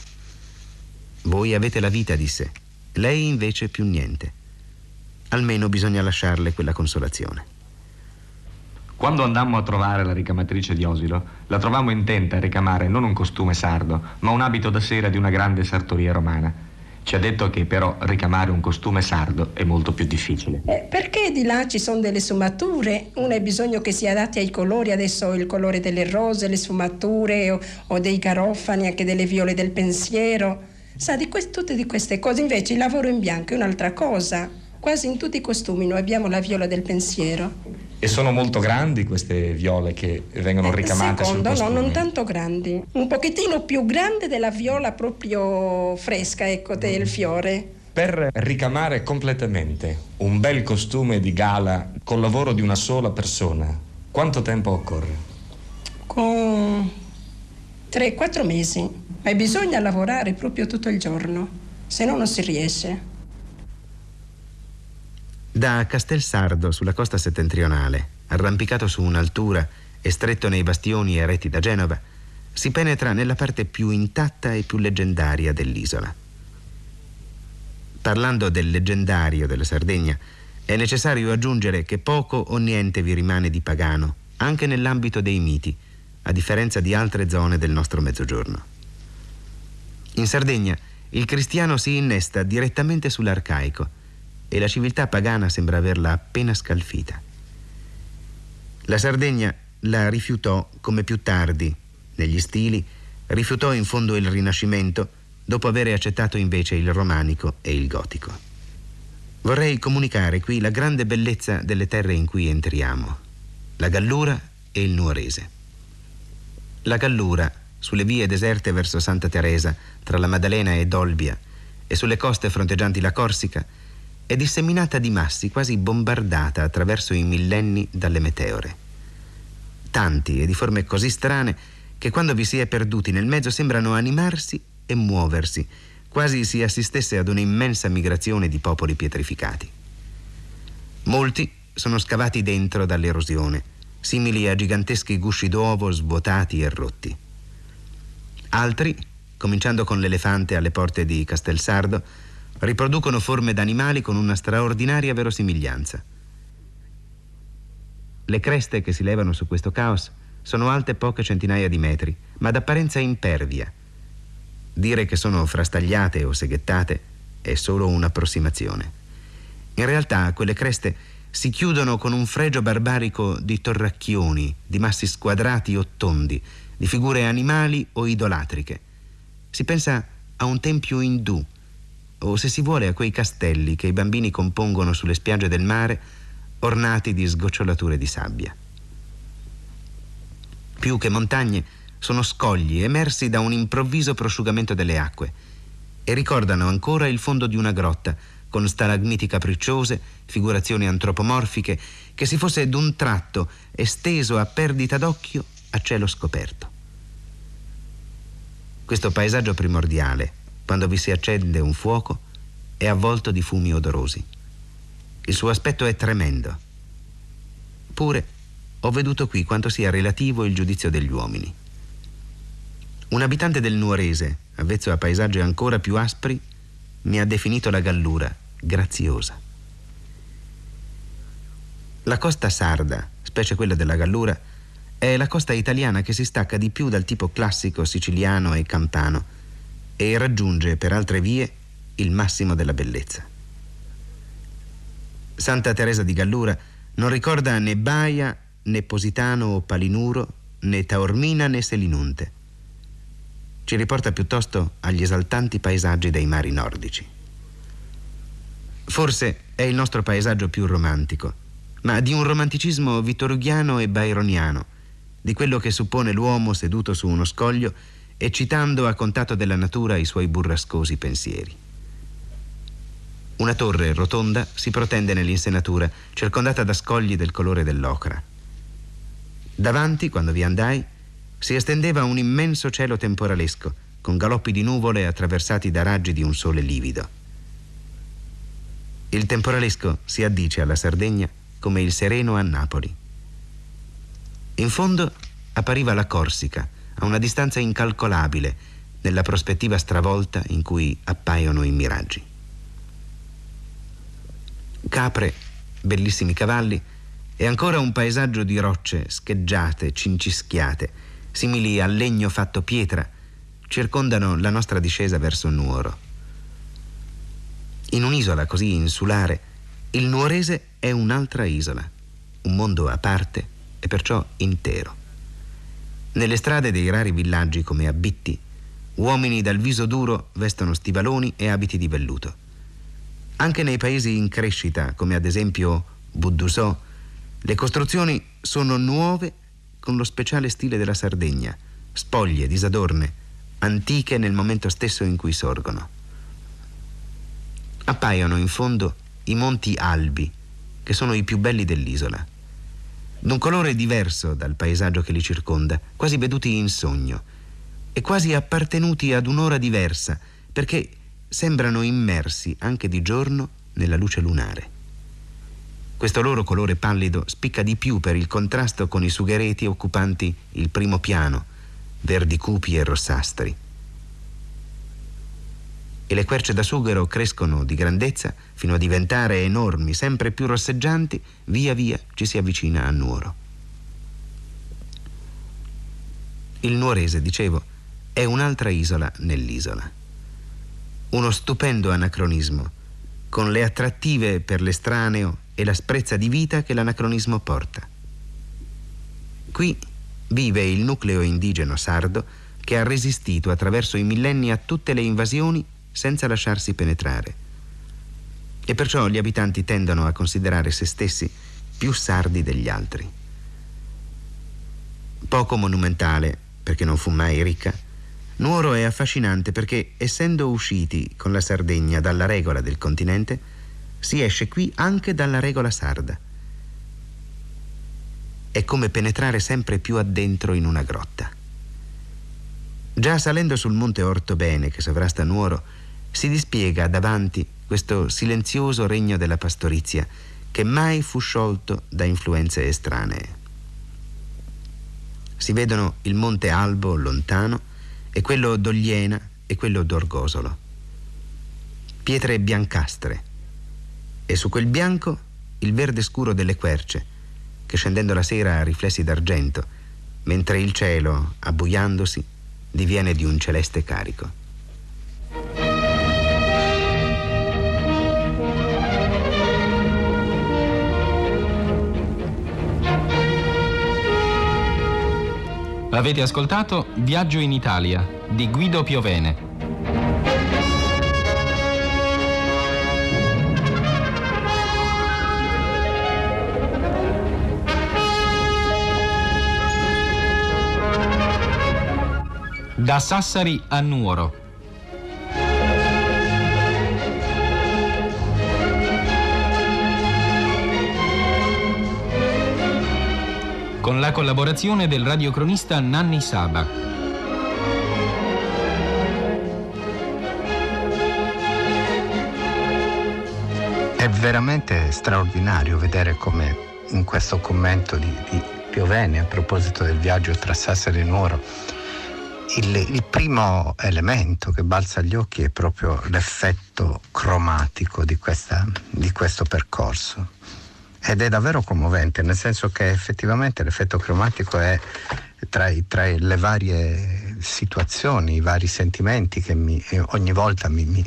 Voi avete la vita, disse. Lei invece più niente. Almeno bisogna lasciarle quella consolazione. Quando andammo a trovare la ricamatrice di Osilo, la trovammo intenta a ricamare non un costume sardo, ma un abito da sera di una grande sartoria romana. Ci ha detto che però ricamare un costume sardo è molto più difficile. Eh, perché di là ci sono delle sfumature? Uno ha bisogno che si adatti ai colori, adesso il colore delle rose, le sfumature o, o dei garofani, anche delle viole del pensiero. Sa, di quest- tutte di queste cose. Invece il lavoro in bianco è un'altra cosa. Quasi in tutti i costumi noi abbiamo la viola del pensiero. E sono molto grandi queste viole che vengono Eh, ricamate sul Secondo, no, costume? non tanto grandi. Un pochettino più grande della viola proprio fresca, ecco, del fiore. Per ricamare completamente un bel costume di gala col lavoro di una sola persona, quanto tempo occorre? Con 3-4 mesi. Ma bisogna lavorare proprio tutto il giorno, se no non si riesce. Da Castelsardo, sulla costa settentrionale, arrampicato su un'altura e stretto nei bastioni eretti da Genova, si penetra nella parte più intatta e più leggendaria dell'isola. Parlando del leggendario della Sardegna, è necessario aggiungere che poco o niente vi rimane di pagano, anche nell'ambito dei miti, a differenza di altre zone del nostro mezzogiorno. In Sardegna il cristiano si innesta direttamente sull'arcaico e la civiltà pagana sembra averla appena scalfita. La Sardegna la rifiutò come più tardi, negli stili, rifiutò in fondo il Rinascimento dopo aver accettato invece il romanico e il gotico. Vorrei comunicare qui la grande bellezza delle terre in cui entriamo, la Gallura e il Nuorese. La Gallura, sulle vie deserte verso Santa Teresa, tra la Maddalena e Dolbia, e sulle coste fronteggianti la Corsica, è disseminata di massi, quasi bombardata attraverso i millenni dalle meteore. Tanti e di forme così strane che quando vi si è perduti nel mezzo sembrano animarsi e muoversi, quasi si assistesse ad un'immensa migrazione di popoli pietrificati. Molti sono scavati dentro dall'erosione, simili a giganteschi gusci d'uovo svuotati e rotti. Altri, cominciando con l'elefante alle porte di Castelsardo, riproducono forme d'animali con una straordinaria verosimiglianza. Le creste che si levano su questo caos sono alte poche centinaia di metri, ma d'apparenza impervia. Dire che sono frastagliate o seghettate è solo un'approssimazione. In realtà quelle creste si chiudono con un fregio barbarico di torracchioni, di massi squadrati o tondi, di figure animali o idolatriche. Si pensa a un tempio indù, o se si vuole a quei castelli che i bambini compongono sulle spiagge del mare, ornati di sgocciolature di sabbia. Più che montagne, sono scogli emersi da un improvviso prosciugamento delle acque e ricordano ancora il fondo di una grotta con stalagmiti capricciose, figurazioni antropomorfiche, che si fosse d'un tratto esteso a perdita d'occhio a cielo scoperto. Questo paesaggio primordiale, quando vi si accende un fuoco, è avvolto di fumi odorosi. Il suo aspetto è tremendo. Pure ho veduto qui quanto sia relativo il giudizio degli uomini. Un abitante del Nuorese, avvezzo a paesaggi ancora più aspri, mi ha definito la gallura graziosa. La costa sarda, specie quella della gallura, è la costa italiana che si stacca di più dal tipo classico siciliano e campano e raggiunge per altre vie il massimo della bellezza. Santa Teresa di Gallura non ricorda né Baia, né Positano o Palinuro, né Taormina né Selinunte. Ci riporta piuttosto agli esaltanti paesaggi dei mari nordici. Forse è il nostro paesaggio più romantico, ma di un romanticismo vittorughiano e byroniano, di quello che suppone l'uomo seduto su uno scoglio e citando a contatto della natura i suoi burrascosi pensieri. Una torre rotonda si protende nell'insenatura, circondata da scogli del colore dell'ocra. Davanti, quando vi andai, si estendeva un immenso cielo temporalesco, con galoppi di nuvole attraversati da raggi di un sole livido. Il temporalesco si addice alla Sardegna come il sereno a Napoli. In fondo appariva la Corsica, a una distanza incalcolabile, nella prospettiva stravolta in cui appaiono i miraggi. Capre, bellissimi cavalli, e ancora un paesaggio di rocce scheggiate, cincischiate, simili al legno fatto pietra, circondano la nostra discesa verso Nuoro. In un'isola così insulare, il nuorese è un'altra isola, un mondo a parte e perciò intero. Nelle strade dei rari villaggi come a Bitti, uomini dal viso duro vestono stivaloni e abiti di velluto. Anche nei paesi in crescita, come ad esempio Buddusò, le costruzioni sono nuove con lo speciale stile della Sardegna, spoglie, disadorne, antiche nel momento stesso in cui sorgono. Appaiono in fondo i monti Albi, che sono i più belli dell'isola. D'un colore diverso dal paesaggio che li circonda, quasi veduti in sogno, e quasi appartenuti ad un'ora diversa, perché sembrano immersi anche di giorno nella luce lunare. Questo loro colore pallido spicca di più per il contrasto con i sughereti occupanti il primo piano, verdi cupi e rossastri. E le querce da sughero crescono di grandezza fino a diventare enormi, sempre più rosseggianti, via via ci si avvicina a Nuoro. Il nuorese, dicevo, è un'altra isola nell'isola. Uno stupendo anacronismo, con le attrattive per l'estraneo e la sprezza di vita che l'anacronismo porta. Qui vive il nucleo indigeno sardo che ha resistito attraverso i millenni a tutte le invasioni senza lasciarsi penetrare. E perciò gli abitanti tendono a considerare se stessi più sardi degli altri. Poco monumentale, perché non fu mai ricca, Nuoro è affascinante perché, essendo usciti con la Sardegna dalla regola del continente, si esce qui anche dalla regola sarda è come penetrare sempre più addentro in una grotta. Già salendo sul monte Ortobene che sovrasta Nuoro, si dispiega davanti questo silenzioso regno della pastorizia che mai fu sciolto da influenze estranee. Si vedono il monte Albo lontano e quello d'Ogliena e quello d'Orgosolo. Pietre biancastre e su quel bianco il verde scuro delle querce che scendendo la sera ha riflessi d'argento, mentre il cielo, abbuiandosi, diviene di un celeste carico. Avete ascoltato Viaggio in Italia di Guido Piovene. Da Sassari a Nuoro. Con la collaborazione del radiocronista Nanni Saba. È veramente straordinario vedere come in questo commento di, di Piovene a proposito del viaggio tra Sassari e Nuoro il, il, primo elemento che balza agli occhi è proprio l'effetto cromatico di, questa, di questo percorso. Ed è davvero commovente, nel senso che effettivamente l'effetto cromatico è tra, tra le varie situazioni, i vari sentimenti che mi, ogni volta mi, mi,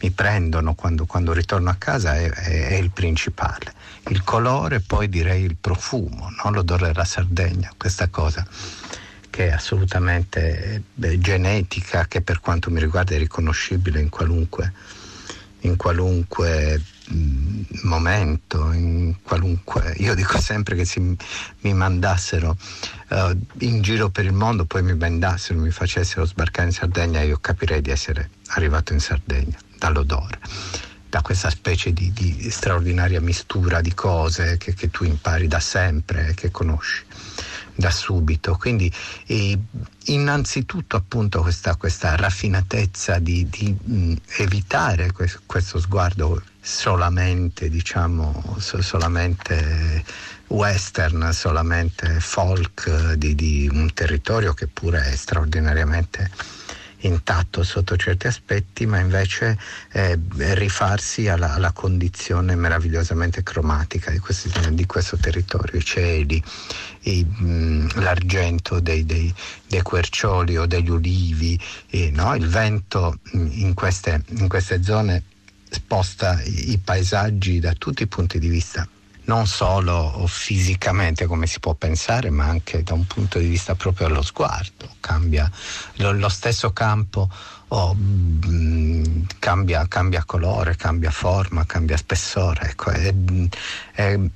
mi prendono quando, quando, ritorno a casa è, è, è, il principale. Il colore, poi direi il profumo, no? l'odore della Sardegna, questa cosa che è assolutamente beh, genetica, che per quanto mi riguarda è riconoscibile in qualunque, in qualunque momento, in qualunque... Io dico sempre che se mi mandassero uh, in giro per il mondo, poi mi bendassero, mi facessero sbarcare in Sardegna, io capirei di essere arrivato in Sardegna dall'odore da questa specie di, di, straordinaria mistura di cose che, che tu impari da sempre e che conosci da subito. Quindi eh, innanzitutto appunto questa, questa raffinatezza di, di mh, evitare questo, questo sguardo solamente, diciamo, solamente western, solamente folk di, di un territorio che pure è straordinariamente intatto sotto certi aspetti, ma invece eh, rifarsi alla, alla, condizione meravigliosamente cromatica di, questi, di questo territorio, i cieli, i, mh, l'argento dei, dei, dei, quercioli o degli ulivi, e, no? il vento in queste, in queste zone sposta i, paesaggi da tutti i punti di vista non solo fisicamente come si può pensare, ma anche da un punto di vista proprio allo sguardo. Cambia lo, lo stesso campo oh, mh, mm, cambia, cambia, colore, cambia forma, cambia spessore. Ecco, e, e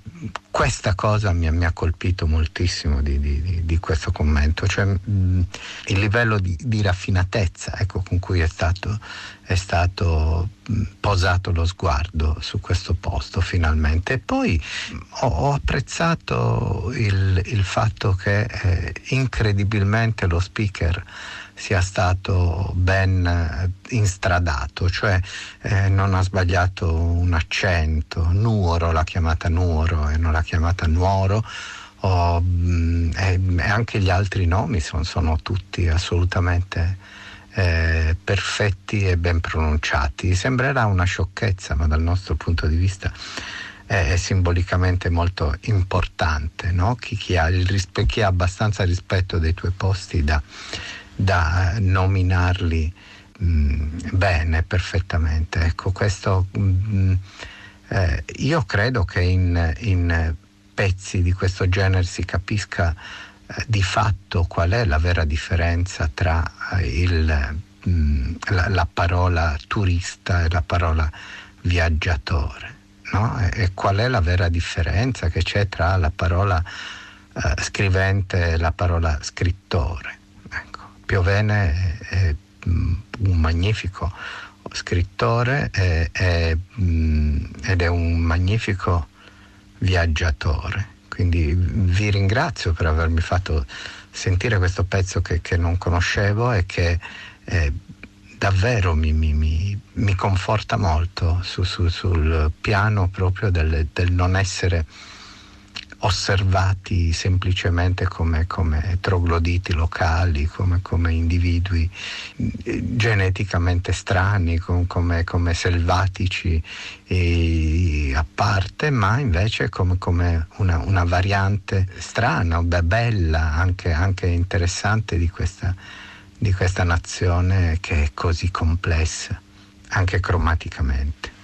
questa cosa mi, mi, ha colpito moltissimo di, di, di questo commento, cioè mh, mm, il livello di, di raffinatezza ecco, con cui è stato, è stato mm, posato lo sguardo su questo posto finalmente. E poi ho, ho apprezzato il, il, fatto che eh, incredibilmente lo speaker sia stato ben eh, instradato, cioè eh, non ha sbagliato un accento, Nuoro l'ha chiamata Nuoro e non l'ha chiamata Nuoro. Oh, e, e, anche gli altri nomi sono, sono tutti assolutamente eh, perfetti e ben pronunciati. Sembrerà una sciocchezza, ma dal nostro punto di vista è, è simbolicamente molto importante. No? Chi, chi, ha rispe- chi, ha abbastanza rispetto dei tuoi posti da da nominarli mh, mm, bene, perfettamente. Ecco, questo, mh, mm, eh, io credo che in, in, pezzi di questo genere si capisca eh, di fatto qual è la vera differenza tra eh, il, mh, mm, la, la, parola turista e la parola viaggiatore. No? E, e, qual è la vera differenza che c'è tra la parola eh, scrivente e la parola scrittore? Piovene è mm, un magnifico scrittore è, è, mm, ed è un magnifico viaggiatore. Quindi vi ringrazio per avermi fatto sentire questo pezzo che, che non conoscevo e che eh, davvero mi, mi, mi, mi, conforta molto su, su, sul piano proprio del, del non essere osservati semplicemente come, come trogloditi locali, come, come, individui eh, geneticamente strani, come, come selvatici a parte, ma invece come, una, una, variante strana, bella, anche, anche interessante di questa, di questa nazione che è così complessa, anche cromaticamente.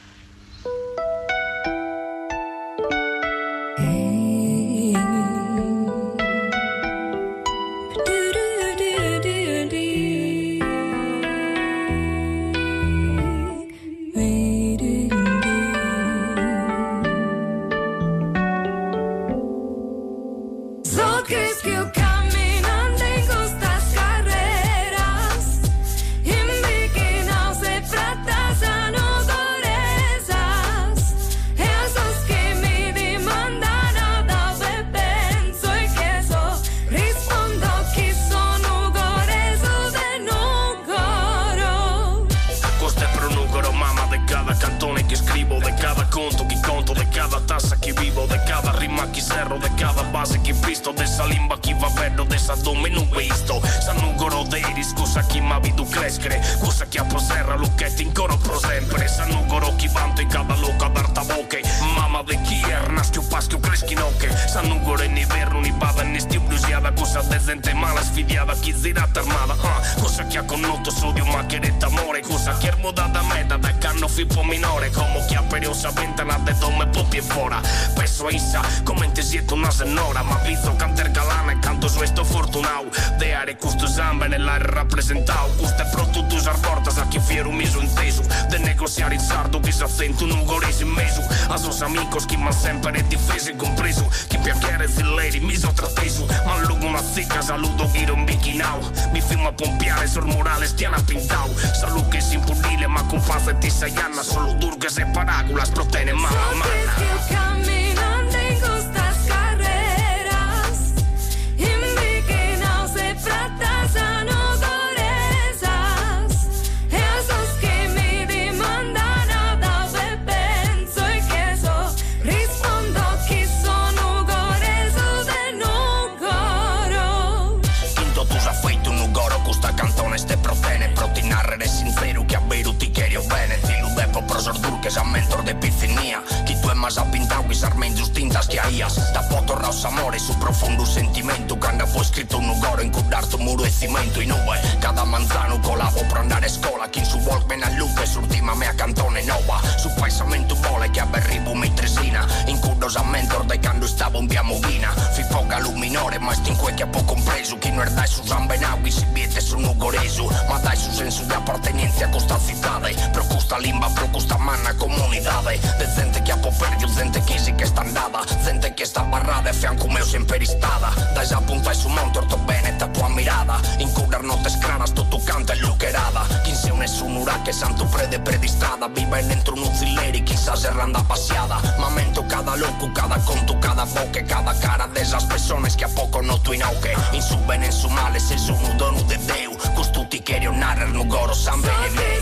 Rionare no goro san bene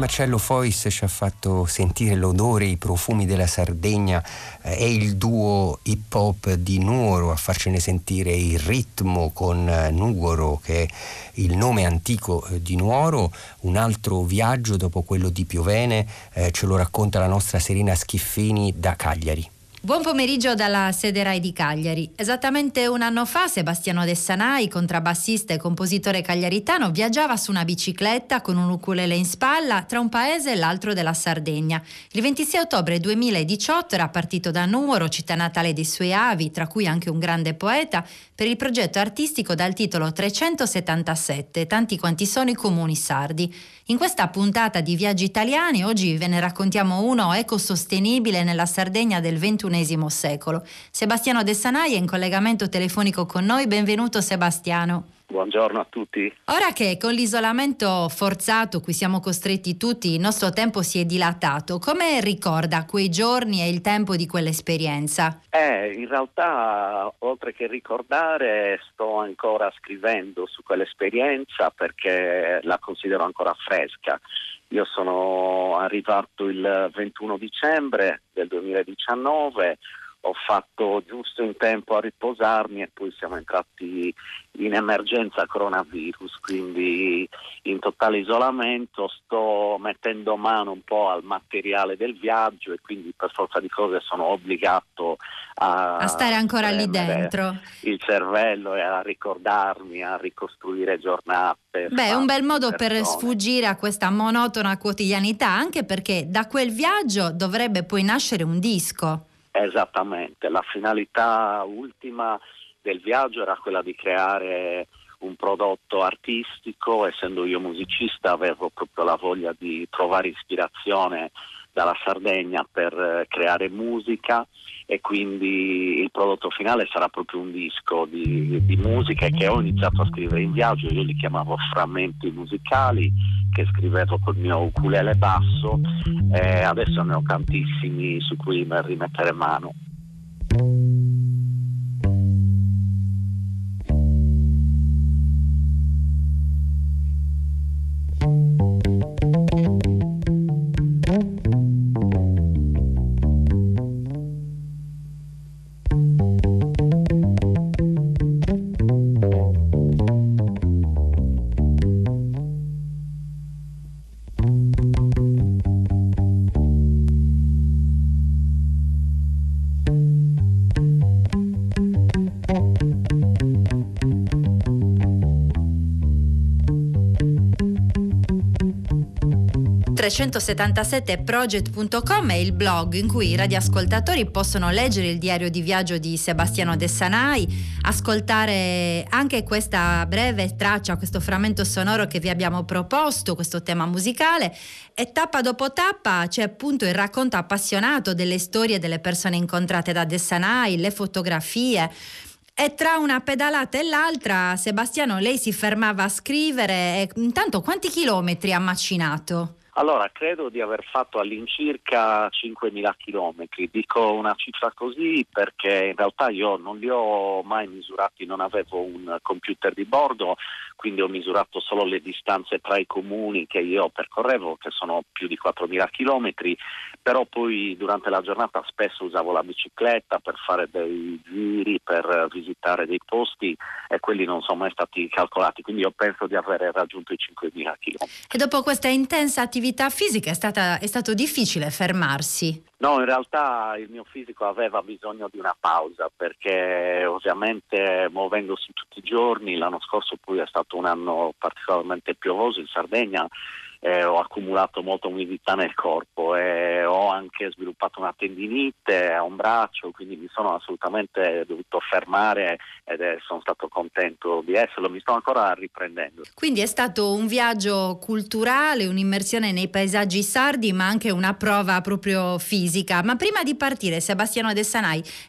Marcello Fois ci ha fatto sentire l'odore, i profumi della Sardegna eh, è il duo hip hop di Nuoro a farcene sentire il ritmo con eh, Nuoro che è il nome antico eh, di Nuoro, un altro viaggio dopo quello di Piovene eh, ce lo racconta la nostra Serena Schiffini da Cagliari. Buon pomeriggio dalla sede Rai di Cagliari. Esattamente un anno fa Sebastiano De Sanai, contrabbassista e compositore cagliaritano, viaggiava su una bicicletta con un ukulele in spalla tra un paese e l'altro della Sardegna. Il 26 ottobre 2018 era partito da Nuoro, città natale dei suoi avi, tra cui anche un grande poeta, per il progetto artistico dal titolo 377, tanti quanti sono i comuni sardi. In questa puntata di Viaggi Italiani oggi ve ne raccontiamo uno ecosostenibile nella Sardegna del XXI secolo. Sebastiano De Sanai è in collegamento telefonico con noi, benvenuto Sebastiano. Buongiorno a tutti. Ora che con l'isolamento forzato cui siamo costretti tutti il nostro tempo si è dilatato, come ricorda quei giorni e il tempo di quell'esperienza? Eh, in realtà oltre che ricordare sto ancora scrivendo su quell'esperienza perché la considero ancora fresca. Io sono arrivato il 21 dicembre del 2019 ho fatto giusto in tempo a riposarmi e poi siamo entrati in emergenza coronavirus, quindi in totale isolamento sto mettendo mano un po' al materiale del viaggio e quindi per forza di cose sono obbligato a, a stare ancora lì dentro. Il cervello e a ricordarmi, a ricostruire giornate. Beh, è un bel modo persone. per sfuggire a questa monotona quotidianità, anche perché da quel viaggio dovrebbe poi nascere un disco. Esattamente, la finalità ultima del viaggio era quella di creare un prodotto artistico, essendo io musicista avevo proprio la voglia di trovare ispirazione dalla Sardegna per eh, creare musica e quindi il prodotto finale sarà proprio un disco di, di musica che ho iniziato a scrivere in viaggio, io li chiamavo frammenti musicali che scrivevo col mio ukulele basso e adesso ne ho tantissimi su cui rimettere mano. 1377project.com è il blog in cui i radioascoltatori possono leggere il diario di viaggio di Sebastiano De Sanai, ascoltare anche questa breve traccia, questo frammento sonoro che vi abbiamo proposto, questo tema musicale e tappa dopo tappa c'è appunto il racconto appassionato delle storie delle persone incontrate da De Sanai, le fotografie. E tra una pedalata e l'altra, Sebastiano, lei si fermava a scrivere. E intanto quanti chilometri ha macinato? Allora, credo di aver fatto all'incirca 5.000 km. Dico una cifra così perché in realtà io non li ho mai misurati, non avevo un computer di bordo, quindi ho misurato solo le distanze tra i comuni che io percorrevo, che sono più di 4.000 km, però poi durante la giornata spesso usavo la bicicletta per fare dei giri, per visitare dei posti e quelli non sono mai stati calcolati, quindi io penso di aver raggiunto i 5.000 km. E dopo questa intensa attività attività fisica è, stata, è stato difficile fermarsi? No, in realtà il mio fisico aveva bisogno di una pausa perché ovviamente muovendosi tutti i giorni, l'anno scorso poi è stato un anno particolarmente piovoso in Sardegna, eh, ho accumulato molta umidità nel corpo e ho anche sviluppato una tendinite a un braccio, quindi mi sono assolutamente dovuto fermare ed è, sono stato contento di esserlo, mi sto ancora riprendendo. Quindi è stato un viaggio culturale, un'immersione nei paesaggi sardi, ma anche una prova proprio fisica. Ma prima di partire, Sebastiano De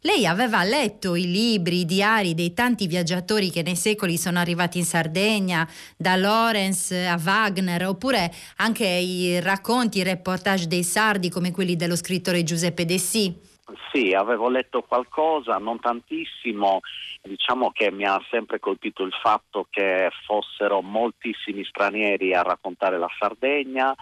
lei aveva letto i libri, i diari dei tanti viaggiatori che nei secoli sono arrivati in Sardegna, da Lorenz a Wagner, oppure anche i racconti, i reportage dei sardi come quelli dello scrittore Giuseppe Dessì? Sì, avevo letto qualcosa, non tantissimo, diciamo che mi ha sempre colpito il fatto che fossero moltissimi stranieri a raccontare la Sardegna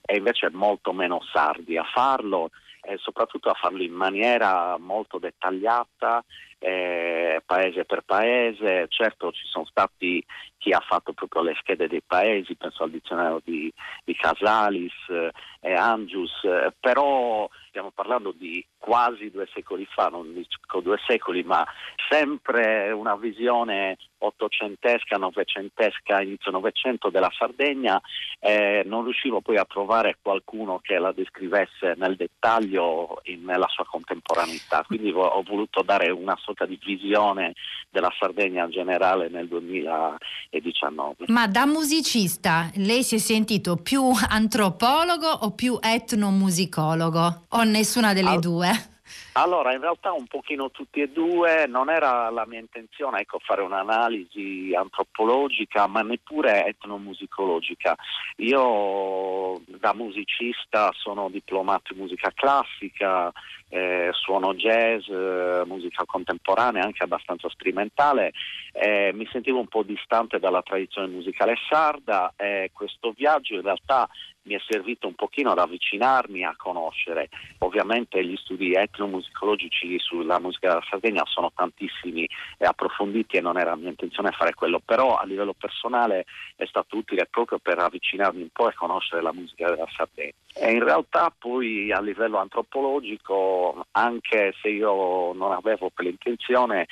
e invece molto meno sardi a farlo e soprattutto a farlo in maniera molto dettagliata, eh, paese per paese. Certo ci sono stati chi ha fatto proprio le schede dei paesi, penso al dizionario di, di Casalis eh, e Angius, eh, però stiamo parlando di quasi due secoli fa, non dico due secoli, ma sempre una visione ottocentesca, novecentesca, inizio novecento della Sardegna, eh, non riuscivo poi a trovare qualcuno che la descrivesse nel dettaglio in, nella sua contemporaneità, quindi ho, ho voluto dare una sorta di visione della Sardegna generale nel 2019. Ma da musicista lei si è sentito più antropologo o più etnomusicologo o nessuna delle Al- due? Allora, in realtà un pochino tutti e due, non era la mia intenzione ecco, fare un'analisi antropologica, ma neppure etnomusicologica. Io da musicista sono diplomato in musica classica, eh, suono jazz, eh, musica contemporanea, anche abbastanza sperimentale, eh, mi sentivo un po' distante dalla tradizione musicale sarda e questo viaggio in realtà mi è servito un pochino ad avvicinarmi a conoscere. Ovviamente gli studi etnomusicologici sulla musica della Sardegna sono tantissimi e approfonditi e non era mia intenzione fare quello, però a livello personale è stato utile proprio per avvicinarmi un po' e conoscere la musica della Sardegna. E in realtà poi a livello antropologico, anche se io non avevo quell'intenzione,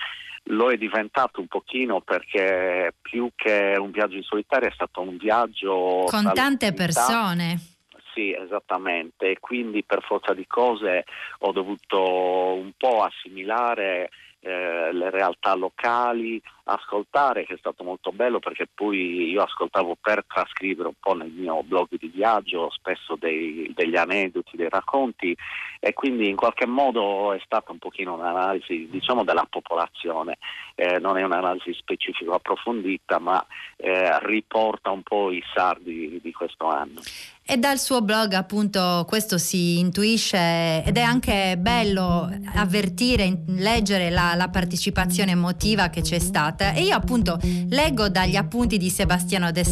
lo è diventato un pochino perché più che un viaggio in solitario è stato un viaggio con tante persone. Sì, esattamente, e quindi per forza di cose ho dovuto un po' assimilare eh, le realtà locali, ascoltare, che è stato molto bello perché poi io ascoltavo per trascrivere un po' nel mio blog di viaggio spesso dei, degli aneddoti, dei racconti e quindi in qualche modo è stata un pochino un'analisi diciamo della popolazione, eh, non è un'analisi specifica approfondita ma eh, riporta un po' i sardi di questo anno. E dal suo blog appunto questo si intuisce ed è anche bello avvertire, leggere la, la, partecipazione emotiva che c'è stata. E io appunto leggo dagli appunti di Sebastiano De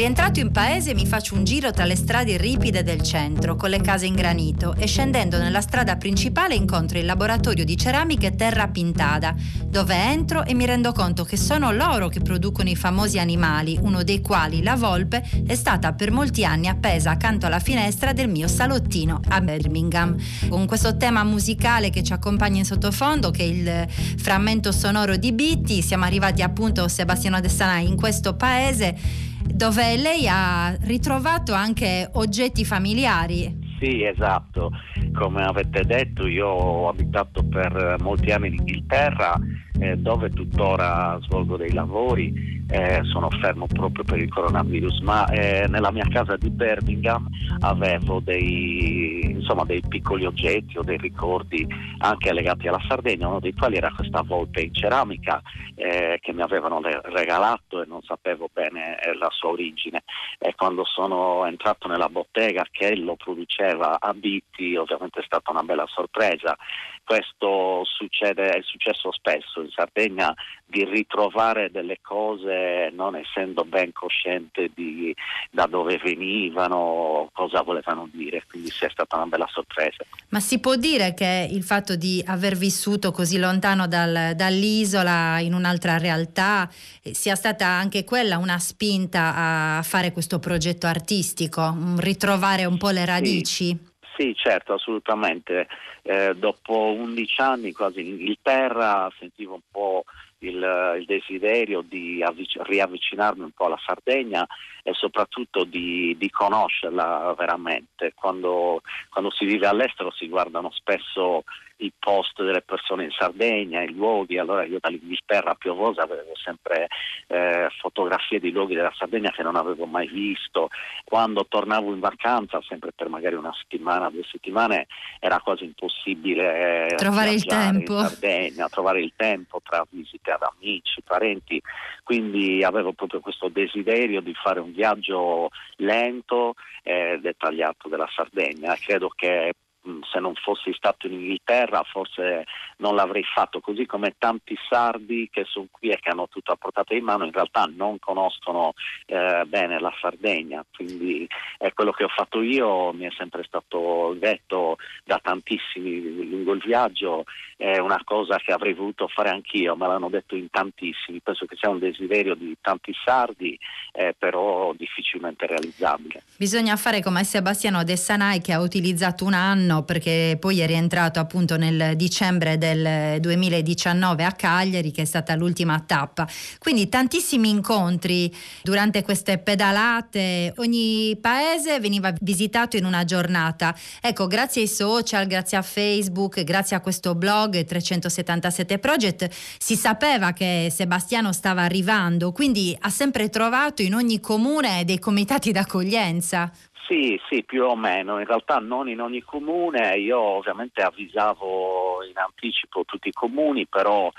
Rientrato in paese mi faccio un giro tra le strade ripide del centro, con le case in granito, e scendendo nella strada principale incontro il laboratorio di ceramiche Terra Pintada, dove entro e mi rendo conto che sono loro che producono i famosi animali, uno dei quali, la volpe, è stata per molti anni appesa accanto alla finestra del mio salottino a Birmingham. Con questo tema musicale che ci accompagna in sottofondo, che è il frammento sonoro di Bitti, siamo arrivati appunto Sebastiano De in questo paese dove lei ha ritrovato anche oggetti familiari. Sì, esatto. Come avete detto, io ho abitato per molti anni in Inghilterra, eh, dove tuttora svolgo dei lavori eh, sono fermo proprio per il coronavirus, ma eh, nella mia casa di Birmingham avevo dei, insomma, dei piccoli oggetti o dei ricordi anche legati alla Sardegna, uno dei quali era questa volpe in ceramica eh, che mi avevano regalato e non sapevo bene eh, la sua origine. E quando sono entrato nella bottega che lo produceva a Bitti, ovviamente è stata una bella sorpresa. Questo succede, è successo spesso in Sardegna di ritrovare delle cose non essendo ben cosciente di da dove venivano, cosa volevano dire, quindi sia stata una bella sorpresa. Ma si può dire che il fatto di aver vissuto così lontano dal, dall'isola in un'altra realtà eh, sia stata anche quella una spinta a fare questo progetto artistico, ritrovare un po' le radici? Sì. Sì, certo, assolutamente. Eh, dopo 11 anni quasi in Inghilterra sentivo un po' il, il desiderio di avvic- riavvicinarmi un po' alla Sardegna e soprattutto di, di conoscerla veramente. Quando, quando si vive all'estero si guardano spesso i post delle persone in Sardegna, i luoghi, allora io dall'Inghilterra Piovosa avevo sempre eh, fotografie di luoghi della Sardegna che non avevo mai visto, quando tornavo in vacanza, sempre per magari una settimana, due settimane, era quasi impossibile eh, trovare il tempo. in Sardegna, trovare il tempo tra visite ad amici, parenti, quindi avevo proprio questo desiderio di fare un viaggio lento e dettagliato della Sardegna, credo che Mm, se non fossi stato in Inghilterra forse non l'avrei fatto, così come tanti sardi che sono qui e che hanno tutto a portata di mano in realtà non conoscono eh, bene la Sardegna, quindi è quello che ho fatto io, mi è sempre stato detto da tantissimi lungo il viaggio, è una cosa che avrei voluto fare anch'io, me l'hanno detto in tantissimi, penso che sia un desiderio di tanti sardi, eh, però difficilmente realizzabile. Bisogna fare come Sebastiano De Sanai che ha utilizzato un anno perché poi è rientrato appunto nel dicembre del 2019 a Cagliari che è stata l'ultima tappa. Quindi tantissimi incontri durante queste pedalate, ogni paese veniva visitato in una giornata. Ecco, grazie ai social, grazie a Facebook, grazie a questo blog 377 Project si sapeva che Sebastiano stava arrivando, quindi ha sempre trovato in ogni comune dei comitati d'accoglienza. Sì, sì, più o meno, in realtà non in ogni comune, io ovviamente avvisavo in anticipo tutti i comuni, però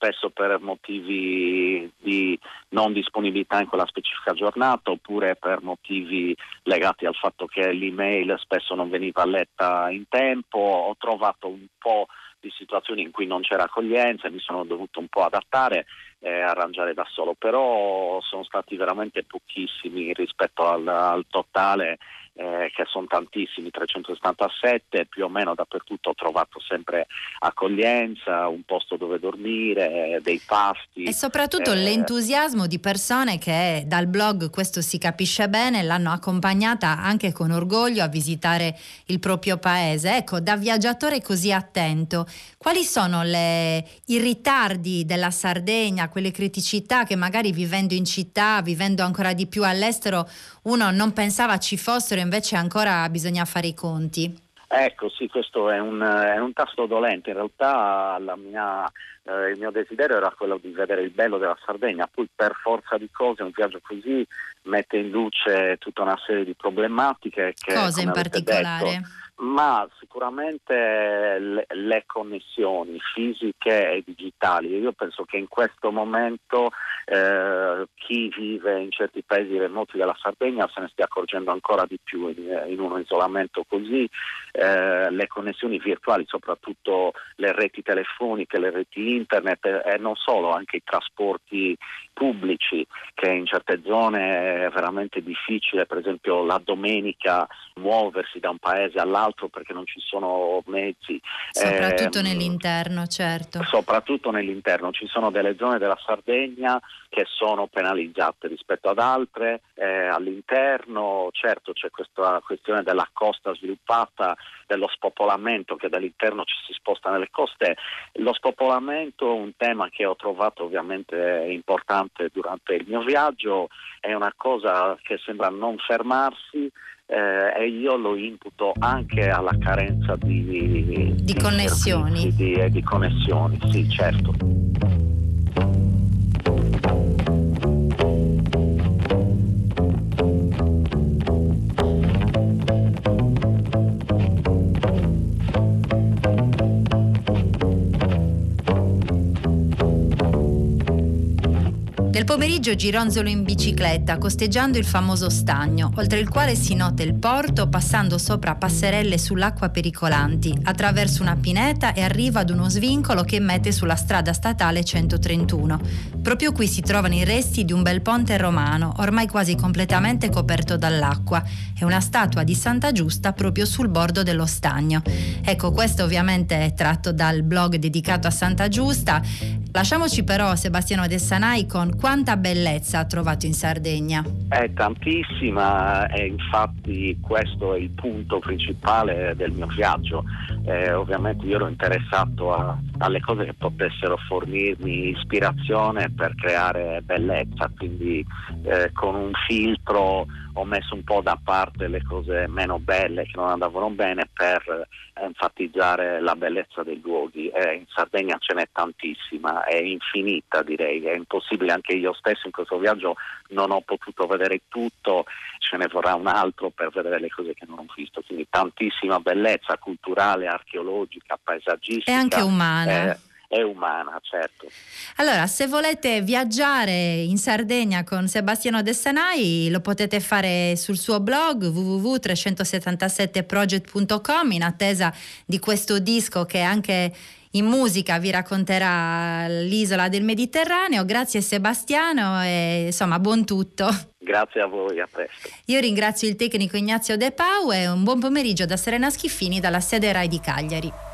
spesso per motivi di non disponibilità in quella specifica giornata oppure per motivi legati al fatto che l'email spesso non veniva letta in tempo, ho trovato un po' di situazioni in cui non c'era accoglienza e mi sono dovuto un po' adattare e arrangiare da solo, però sono stati veramente pochissimi rispetto al, al totale eh, che sono tantissimi, 377, più o meno dappertutto ho trovato sempre accoglienza, un posto dove dormire, dei pasti. E soprattutto eh, l'entusiasmo di persone che dal blog, questo si capisce bene, l'hanno accompagnata anche con orgoglio a visitare il proprio paese. Ecco, da viaggiatore così attento, quali sono le, i ritardi della Sardegna, quelle criticità che magari vivendo in città, vivendo ancora di più all'estero, uno non pensava ci fossero, invece ancora bisogna fare i conti. Ecco, sì, questo è un, è un tasto dolente. In realtà mia, eh, il mio desiderio era quello di vedere il bello della Sardegna, poi per forza di cose un viaggio così mette in luce tutta una serie di problematiche. Che, Cosa in particolare? Detto, ma sicuramente le, le, connessioni fisiche e digitali. Io penso che in questo momento eh, chi vive in certi paesi remoti della Sardegna se ne stia accorgendo ancora di più in, in un isolamento così. Eh, le connessioni virtuali, soprattutto le reti telefoniche, le reti internet e non solo, anche i trasporti pubblici che in certe zone è veramente difficile, per esempio la domenica muoversi da un paese all'altro perché non ci sono mezzi. Soprattutto eh, nell'interno, certo. Soprattutto nell'interno, ci sono delle zone della Sardegna che sono penalizzate rispetto ad altre, eh, all'interno certo c'è questa questione della costa sviluppata, dello spopolamento che dall'interno ci si sposta nelle coste, lo spopolamento è un tema che ho trovato ovviamente importante durante il mio viaggio, è una cosa che sembra non fermarsi eh, e io lo imputo anche alla carenza di, di, di connessioni. Di, di connessioni, sì certo. Nel pomeriggio gironzolo in bicicletta, costeggiando il famoso stagno, oltre il quale si nota il porto passando sopra passerelle sull'acqua pericolanti, attraverso una pineta e arriva ad uno svincolo che mette sulla strada statale 131. Proprio qui si trovano i resti di un bel ponte romano, ormai quasi completamente coperto dall'acqua, e una statua di Santa Giusta proprio sul bordo dello stagno. Ecco, questo ovviamente è tratto dal blog dedicato a Santa Giusta. Lasciamoci però Sebastiano De Sanai con quanta bellezza ha trovato in Sardegna? È tantissima e infatti questo è il punto principale del mio viaggio. Eh, ovviamente io ero interessato a, alle cose che potessero fornirmi ispirazione per creare bellezza, quindi eh, con un filtro ho messo un po' da parte le cose meno belle che non andavano bene per enfatizzare la bellezza dei luoghi. Eh, in Sardegna ce n'è tantissima, è infinita direi, è impossibile anche io stesso in questo viaggio non ho potuto vedere tutto, ce ne vorrà un altro per vedere le cose che non ho visto, quindi tantissima bellezza culturale, archeologica, paesaggistica. E anche umana. Eh, è umana, certo. Allora, se volete viaggiare in Sardegna con Sebastiano Dessanai, lo potete fare sul suo blog www.377project.com in attesa di questo disco che anche in musica vi racconterà l'isola del Mediterraneo. Grazie Sebastiano e insomma buon tutto. Grazie a voi, a presto. Io ringrazio il tecnico Ignazio De Pau e un buon pomeriggio da Serena Schiffini dalla sede RAI di Cagliari.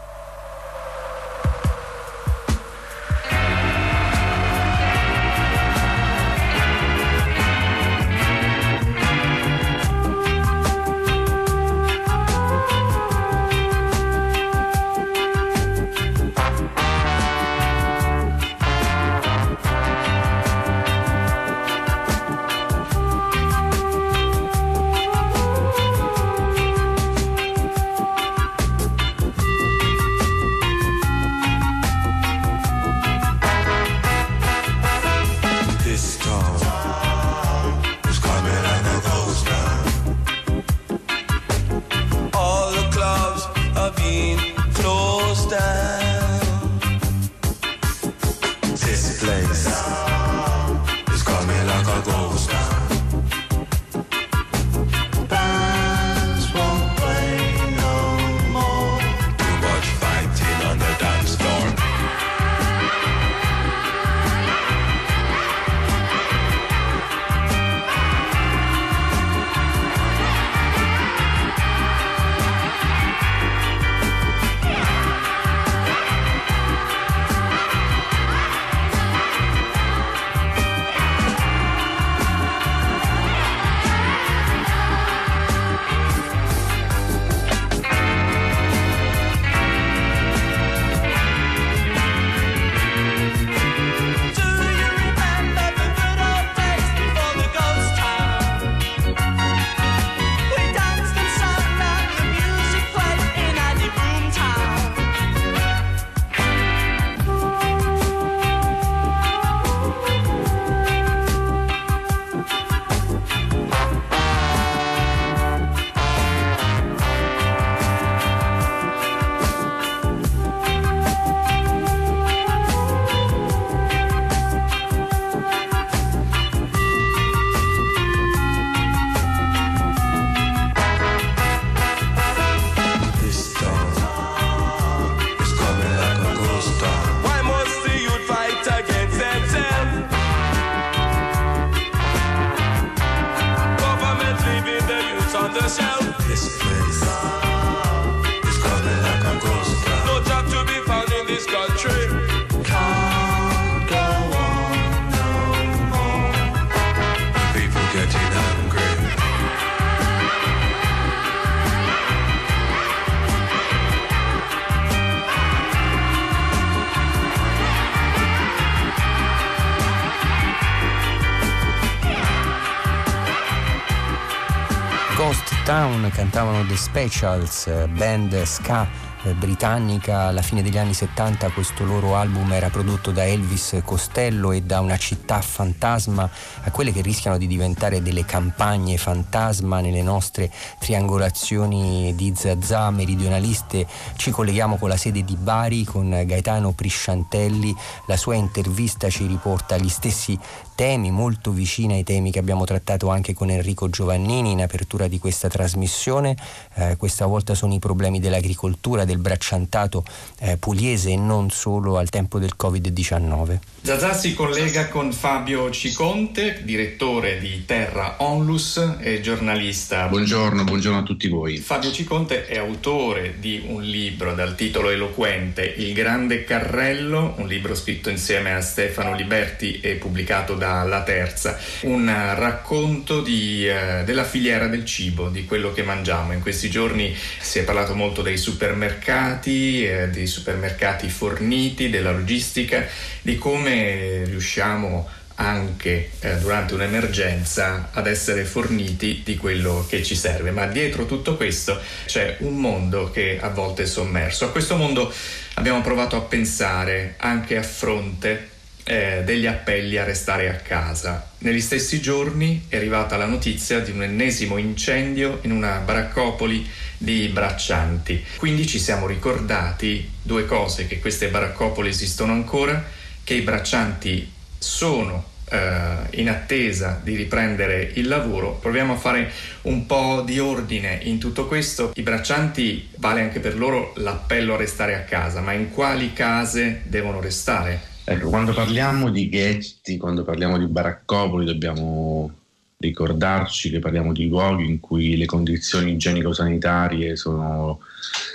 Town cantavano The Specials, band ska eh, britannica. Alla fine degli anni 70 questo loro album era prodotto da Elvis Costello e da una città fantasma a quelle che rischiano di diventare delle campagne fantasma nelle nostre triangolazioni di zazà meridionaliste. Ci colleghiamo con la sede di Bari con Gaetano Prisciantelli. La sua intervista ci riporta gli stessi temi molto vicini ai temi che abbiamo trattato anche con Enrico Giovannini in apertura di questa trasmissione. Eh, questa volta sono i problemi dell'agricoltura, del bracciantato eh, pugliese e non solo al tempo del Covid-19. Zazà si collega con Fabio Ciconte, direttore di Terra Onlus e giornalista. Buongiorno, buongiorno a tutti voi. Fabio Ciconte è autore di un libro dal titolo eloquente Il Grande Carrello, un libro scritto insieme a Stefano Liberti e pubblicato da La Terza, un racconto di, eh, della filiera del cibo, di quello che mangiamo. In questi giorni si è parlato molto dei supermercati, eh, dei supermercati forniti, della logistica, di come riusciamo anche eh, durante un'emergenza ad essere forniti di quello che ci serve. Ma dietro tutto questo c'è un mondo che a volte è sommerso. A questo mondo abbiamo provato a pensare anche a fronte eh, degli appelli a restare a casa. Negli stessi giorni è arrivata la notizia di un ennesimo incendio in una baraccopoli di braccianti. Quindi ci siamo ricordati due cose, che queste baraccopoli esistono ancora che i braccianti sono eh, in attesa di riprendere il lavoro. Proviamo a fare un po' di ordine in tutto questo. I braccianti vale anche per loro l'appello a restare a casa, ma in quali case devono restare? Ecco, quando parliamo di ghetti, quando parliamo di baraccopoli, dobbiamo ricordarci che parliamo di luoghi in cui le condizioni igienico-sanitarie sono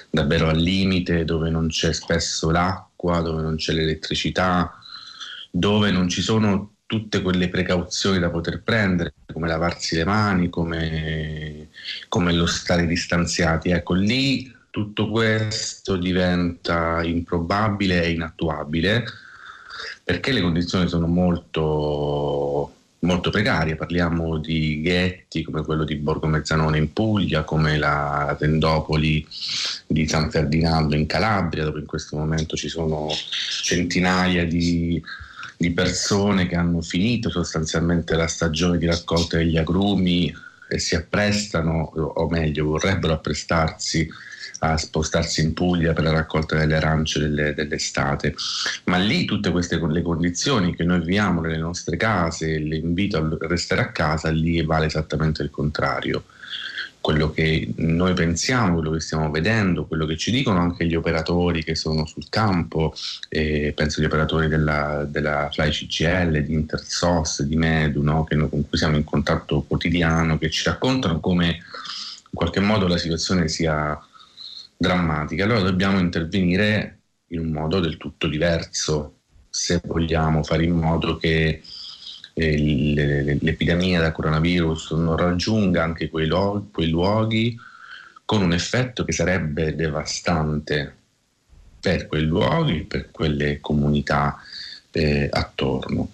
davvero al limite, dove non c'è spesso l'acqua, dove non c'è l'elettricità, dove non ci sono tutte quelle precauzioni da poter prendere, come lavarsi le mani, come, come lo stare distanziati. Ecco, lì tutto questo diventa improbabile e inattuabile perché le condizioni sono molto, molto precarie. Parliamo di ghetti come quello di Borgo Mezzanone in Puglia, come la Tendopoli di San Ferdinando in Calabria, dove in questo momento ci sono centinaia di di persone che hanno finito sostanzialmente la stagione di raccolta degli agrumi e si apprestano, o meglio, vorrebbero apprestarsi a spostarsi in Puglia per la raccolta delle arance delle, dell'estate. Ma lì tutte queste le condizioni che noi viviamo nelle nostre case, l'invito a restare a casa, lì vale esattamente il contrario quello che noi pensiamo, quello che stiamo vedendo, quello che ci dicono anche gli operatori che sono sul campo, eh, penso agli operatori della, della Fly CGL, di Intersos, di Medu, no? noi, con cui siamo in contatto quotidiano, che ci raccontano come in qualche modo la situazione sia drammatica. Allora dobbiamo intervenire in un modo del tutto diverso se vogliamo fare in modo che l'epidemia da coronavirus non raggiunga anche quei, luoghi, quei luoghi con un effetto che sarebbe devastante per quei luoghi, per quelle comunità eh, attorno.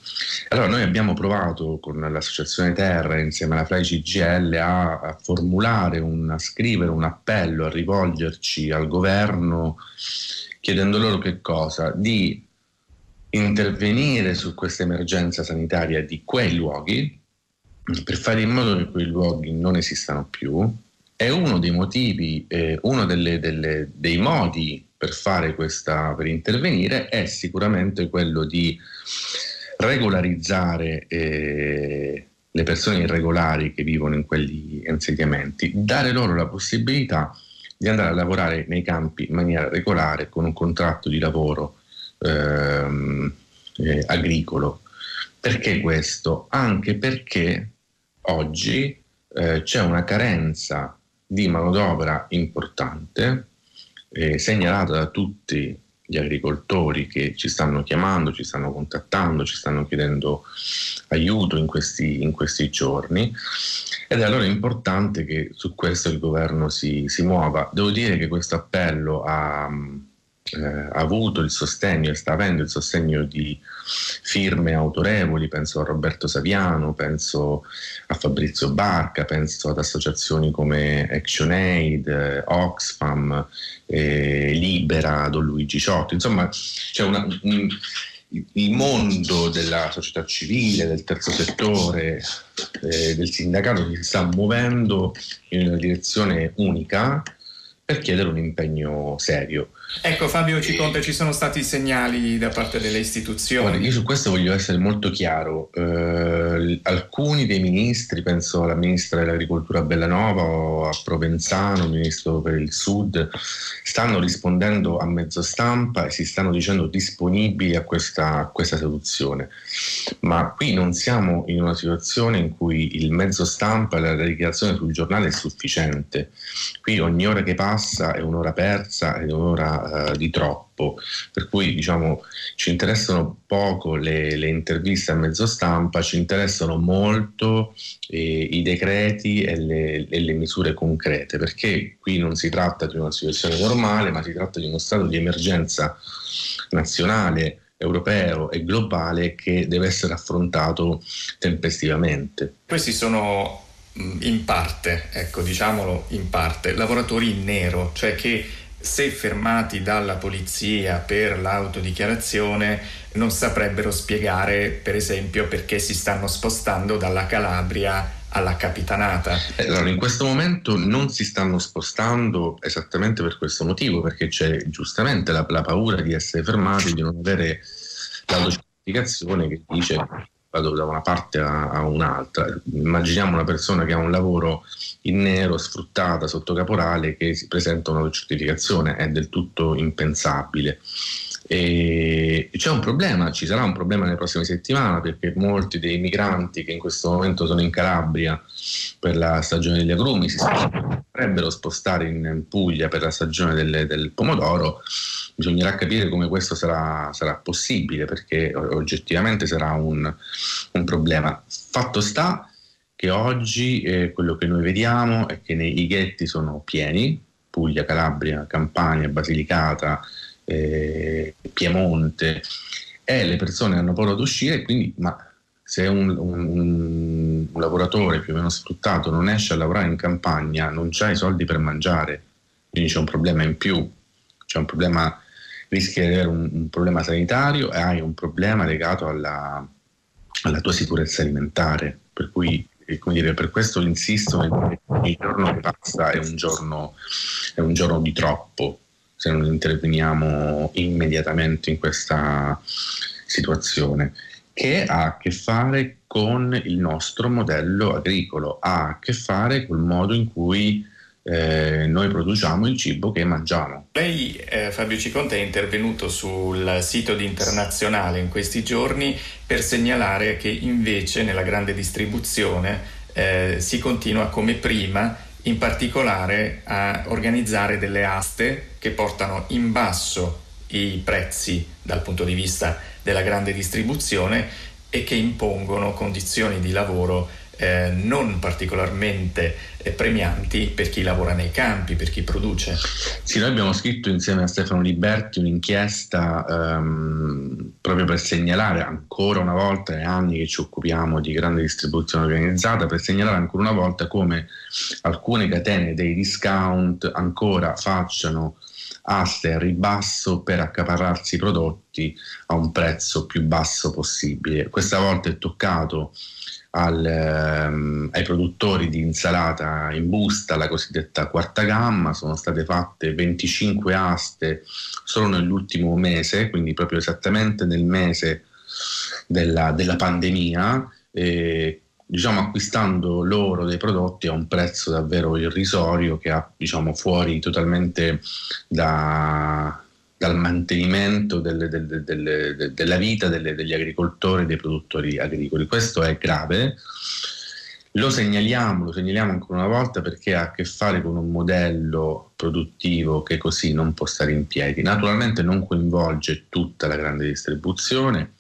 Allora noi abbiamo provato con l'associazione Terra insieme alla Fly CGL a, a formulare, un, a scrivere un appello, a rivolgerci al governo chiedendo loro che cosa? Di intervenire su questa emergenza sanitaria di quei luoghi per fare in modo che quei luoghi non esistano più è uno dei motivi, eh, uno delle, delle, dei modi per fare questa, per intervenire è sicuramente quello di regolarizzare eh, le persone irregolari che vivono in quegli insediamenti, dare loro la possibilità di andare a lavorare nei campi in maniera regolare con un contratto di lavoro ehm, eh, agricolo. Perché questo? Anche perché oggi eh, c'è una carenza di manodopera importante, eh, segnalata da tutti gli agricoltori che ci stanno chiamando, ci stanno contattando, ci stanno chiedendo aiuto in questi, in questi giorni ed è allora importante che su questo il governo si, si muova. Devo dire che questo appello a, eh, avuto il sostegno e sta avendo il sostegno di firme autorevoli, penso a Roberto Saviano, penso a Fabrizio Barca, penso ad associazioni come ActionAid, eh, Oxfam, eh, Libera, Don Luigi Ciotti, insomma c'è una, un, il mondo della società civile, del terzo settore, eh, del sindacato si sta muovendo in una direzione unica per chiedere un impegno serio. Ecco Fabio Ciconte, ci sono stati segnali da parte delle istituzioni? Io su questo voglio essere molto chiaro. Eh, alcuni dei ministri, penso alla ministra dell'agricoltura Bellanova o a Provenzano, ministro per il Sud, stanno rispondendo a mezzo stampa e si stanno dicendo disponibili a questa, a questa soluzione. Ma qui non siamo in una situazione in cui il mezzo stampa e la dichiarazione sul giornale è sufficiente. Qui ogni ora che passa è un'ora persa ed è un'ora eh, di troppo, per cui diciamo ci interessano poco le, le interviste a mezzo stampa, ci interessano molto eh, i decreti e le, e le misure concrete, perché qui non si tratta di una situazione normale, ma si tratta di uno stato di emergenza nazionale europeo e globale che deve essere affrontato tempestivamente. Questi sono in parte, ecco diciamolo in parte, lavoratori in nero, cioè che se fermati dalla polizia per l'autodichiarazione non saprebbero spiegare per esempio perché si stanno spostando dalla Calabria alla capitanata. Eh, allora, in questo momento non si stanno spostando esattamente per questo motivo, perché c'è giustamente la, la paura di essere fermati, di non avere l'autodichiarazione che dice vado da una parte a, a, un'altra. Immaginiamo una persona che ha un lavoro in nero, sfruttata sotto caporale, che si presenta una certificazione, è del tutto impensabile. E c'è un problema, ci sarà un problema nelle prossime settimane perché molti dei migranti che in questo momento sono in Calabria per la stagione degli agrumi si potrebbero spostare in Puglia per la stagione del, del pomodoro. Bisognerà capire come questo sarà, sarà possibile perché oggettivamente sarà un, un problema. Fatto sta che oggi eh, quello che noi vediamo è che nei, ghetti sono pieni, Puglia, Calabria, Campania, Basilicata, eh, Piemonte. E le persone hanno paura di uscire, quindi ma se un, un, un, lavoratore più o meno sfruttato non esce a lavorare in campagna, non ha i soldi per mangiare, quindi c'è un problema in più, c'è un problema, rischi di avere un, un problema sanitario e hai un problema legato alla, alla tua sicurezza alimentare, per cui dire, per questo insisto ogni giorno che passa è un giorno, è un giorno di troppo se non interveniamo immediatamente in questa situazione, che ha a che fare con il nostro modello agricolo, ha a che fare col modo in cui eh, noi produciamo il cibo che mangiamo. Lei, eh, Fabio Ciconte, è intervenuto sul sito di Internazionale in questi giorni per segnalare che invece nella grande distribuzione eh, si continua come prima in particolare a organizzare delle aste che portano in basso i prezzi dal punto di vista della grande distribuzione e che impongono condizioni di lavoro eh, non particolarmente eh, premianti per chi lavora nei campi, per chi produce. Sì, noi abbiamo scritto insieme a Stefano Liberti un'inchiesta ehm, proprio per segnalare ancora una volta, è anni che ci occupiamo di grande distribuzione organizzata, per segnalare ancora una volta come alcune catene dei discount ancora facciano aste a ribasso per accaparrarsi i prodotti a un prezzo più basso possibile. Questa volta è toccato al, ehm, ai produttori di insalata in busta, la cosiddetta quarta gamma, sono state fatte 25 aste solo nell'ultimo mese, quindi proprio esattamente nel mese della, della pandemia, eh, diciamo acquistando loro dei prodotti a un prezzo davvero irrisorio che ha diciamo fuori totalmente da, dal mantenimento delle, delle, delle, della vita degli agricoltori e dei produttori agricoli. Questo è grave. Lo segnaliamo, lo segnaliamo ancora una volta perché ha a che fare con un modello produttivo che così non può stare in piedi. Naturalmente non coinvolge tutta la grande distribuzione.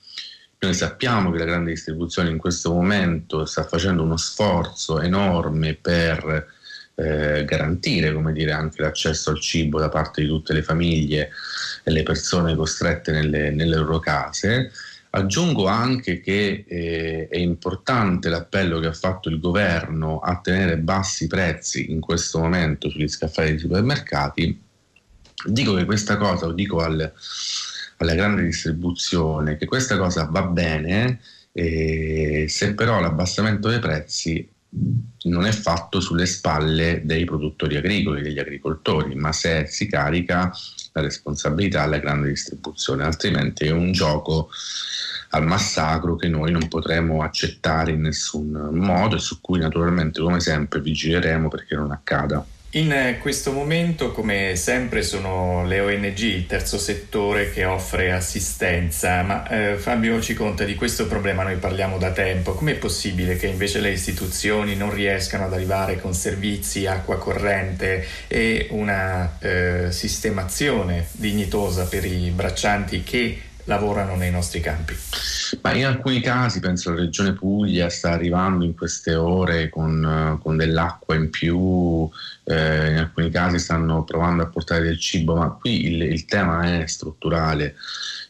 Noi sappiamo che la grande distribuzione in questo momento sta facendo uno sforzo enorme per eh, garantire dire, anche l'accesso al cibo da parte di tutte le famiglie le persone costrette nelle, nelle loro case. Aggiungo anche che eh, è importante l'appello che ha fatto il governo a tenere bassi i prezzi in questo momento sugli scaffali dei supermercati. Dico che questa cosa, lo dico al, alla grande distribuzione, che questa cosa va bene eh, se però l'abbassamento dei prezzi non è fatto sulle spalle dei produttori agricoli, degli agricoltori, ma se si carica la responsabilità alla grande distribuzione, altrimenti è un gioco al massacro che noi non potremo accettare in nessun modo e su cui naturalmente come sempre vigileremo perché non accada. In questo momento, come sempre, sono le ONG, il terzo settore che offre assistenza, ma eh, Fabio ci conta di questo problema, noi parliamo da tempo. Com'è possibile che invece le istituzioni non riescano ad arrivare con servizi, acqua corrente e una eh, sistemazione dignitosa per i braccianti che lavorano nei nostri campi? Ma in alcuni casi, penso la Regione Puglia sta arrivando in queste ore con, con dell'acqua in più, eh, in alcuni casi stanno provando a portare del cibo, ma qui il, il tema è strutturale.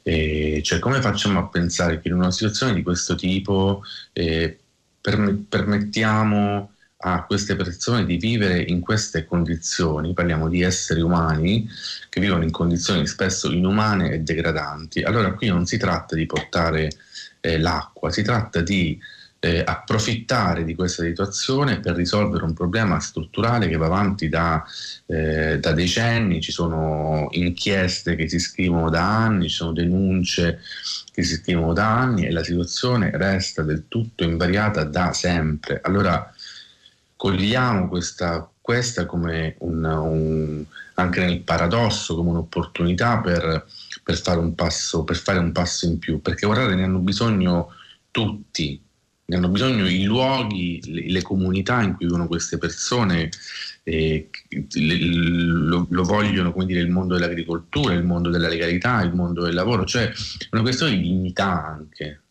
Eh, cioè come facciamo a pensare che in una situazione di questo tipo eh, permettiamo a queste persone di vivere in queste condizioni, parliamo di esseri umani che vivono in condizioni spesso inumane e degradanti. Allora qui non si tratta di portare eh, l'acqua, si tratta di eh, approfittare di questa situazione per risolvere un problema strutturale che va avanti da, eh, da, decenni, ci sono inchieste che si scrivono da anni, ci sono denunce che si scrivono da anni e la situazione resta del tutto invariata da sempre. Allora cogliamo questa, questa come un, un, anche nel paradosso, come un'opportunità per, per, fare un passo, per fare un passo in più, perché guardate, ne hanno bisogno tutti, ne hanno bisogno i luoghi, le, le comunità in cui vivono queste persone, eh, le, lo, lo, vogliono come dire, il mondo dell'agricoltura, il mondo della legalità, il mondo del lavoro, cioè è una questione di dignità anche.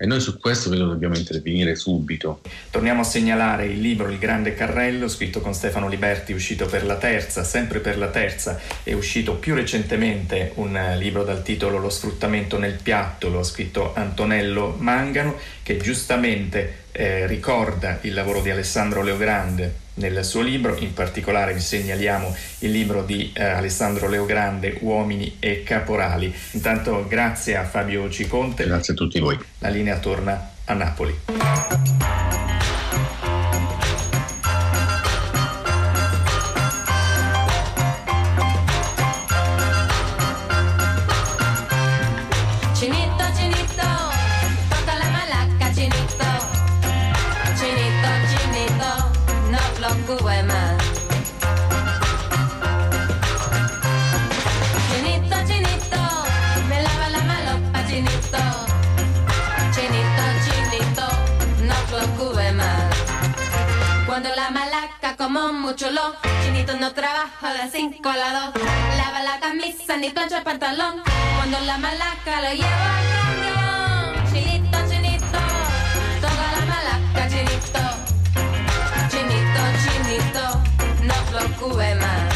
E noi su questo credo dobbiamo intervenire subito. Torniamo a segnalare il libro Il Grande Carrello, scritto con Stefano Liberti, uscito per la terza, sempre per la terza, è uscito più recentemente un libro dal titolo Lo sfruttamento nel piatto, lo ha scritto Antonello Mangano, che giustamente eh, ricorda il lavoro di Alessandro Leogrande nel suo libro, in particolare vi segnaliamo il libro di eh, Alessandro Leogrande, Uomini e Caporali. Intanto grazie a Fabio Ciconte. Grazie a tutti voi. La linea torna a Napoli. Mucho lo. Chinito no trabaja de 5 a la 2. Lava la camisa ni plancha el pantalón. Cuando la malaca lo lleva al camión. Chinito, chinito, toda la malaca, chinito. Chinito, chinito, no preocupe más.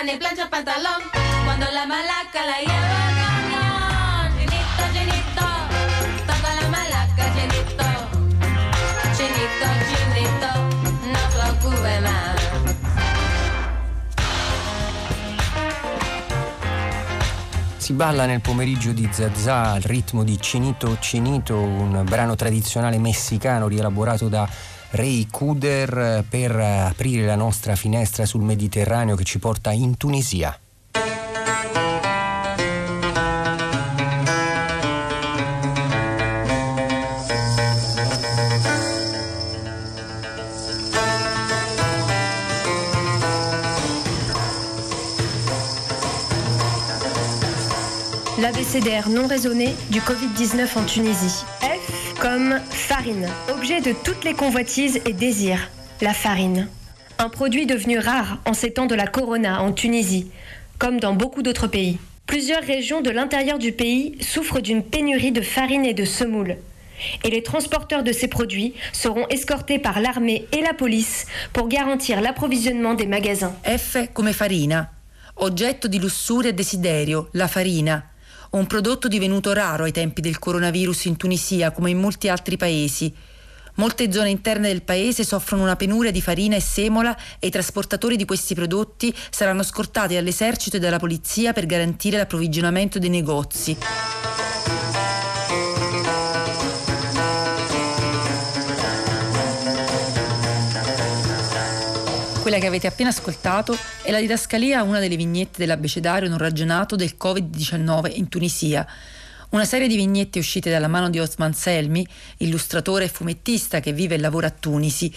Camisa ni plancha el pantalón. Cuando la malaca la lleva al camión. Chinito, chinito, toca la malaca, chinito. Chinito, chinito, no preocupe más. Si balla nel pomeriggio di Zazà al ritmo di Chinito Chinito, un brano tradizionale messicano rielaborato da Ray Kuder per aprire la nostra finestra sul Mediterraneo che ci porta in Tunisia. L'abécédaire non raisonné du Covid-19 en Tunisie. Comme farine, objet de toutes les convoitises et désirs. La farine. Un produit devenu rare en ces temps de la corona en Tunisie, comme dans beaucoup d'autres pays. Plusieurs régions de l'intérieur du pays souffrent d'une pénurie de farine et de semoule. Et les transporteurs de ces produits seront escortés par l'armée et la police pour garantir l'approvisionnement des magasins. F come farina, oggetto di lussuria e desiderio, la farina, un prodotto divenuto raro ai tempi del coronavirus in Tunisia come in molti altri paesi. Molte zone interne del paese soffrono una penuria di farina e semola e i trasportatori di questi prodotti saranno scortati dall'esercito e dalla polizia per garantire l'approvvigionamento dei negozi. Che avete appena ascoltato è la didascalia a una delle vignette dell'abecedario non ragionato del Covid-19 in Tunisia. Una serie di vignette uscite dalla mano di Osman Selmi, illustratore e fumettista che vive e lavora a Tunisi.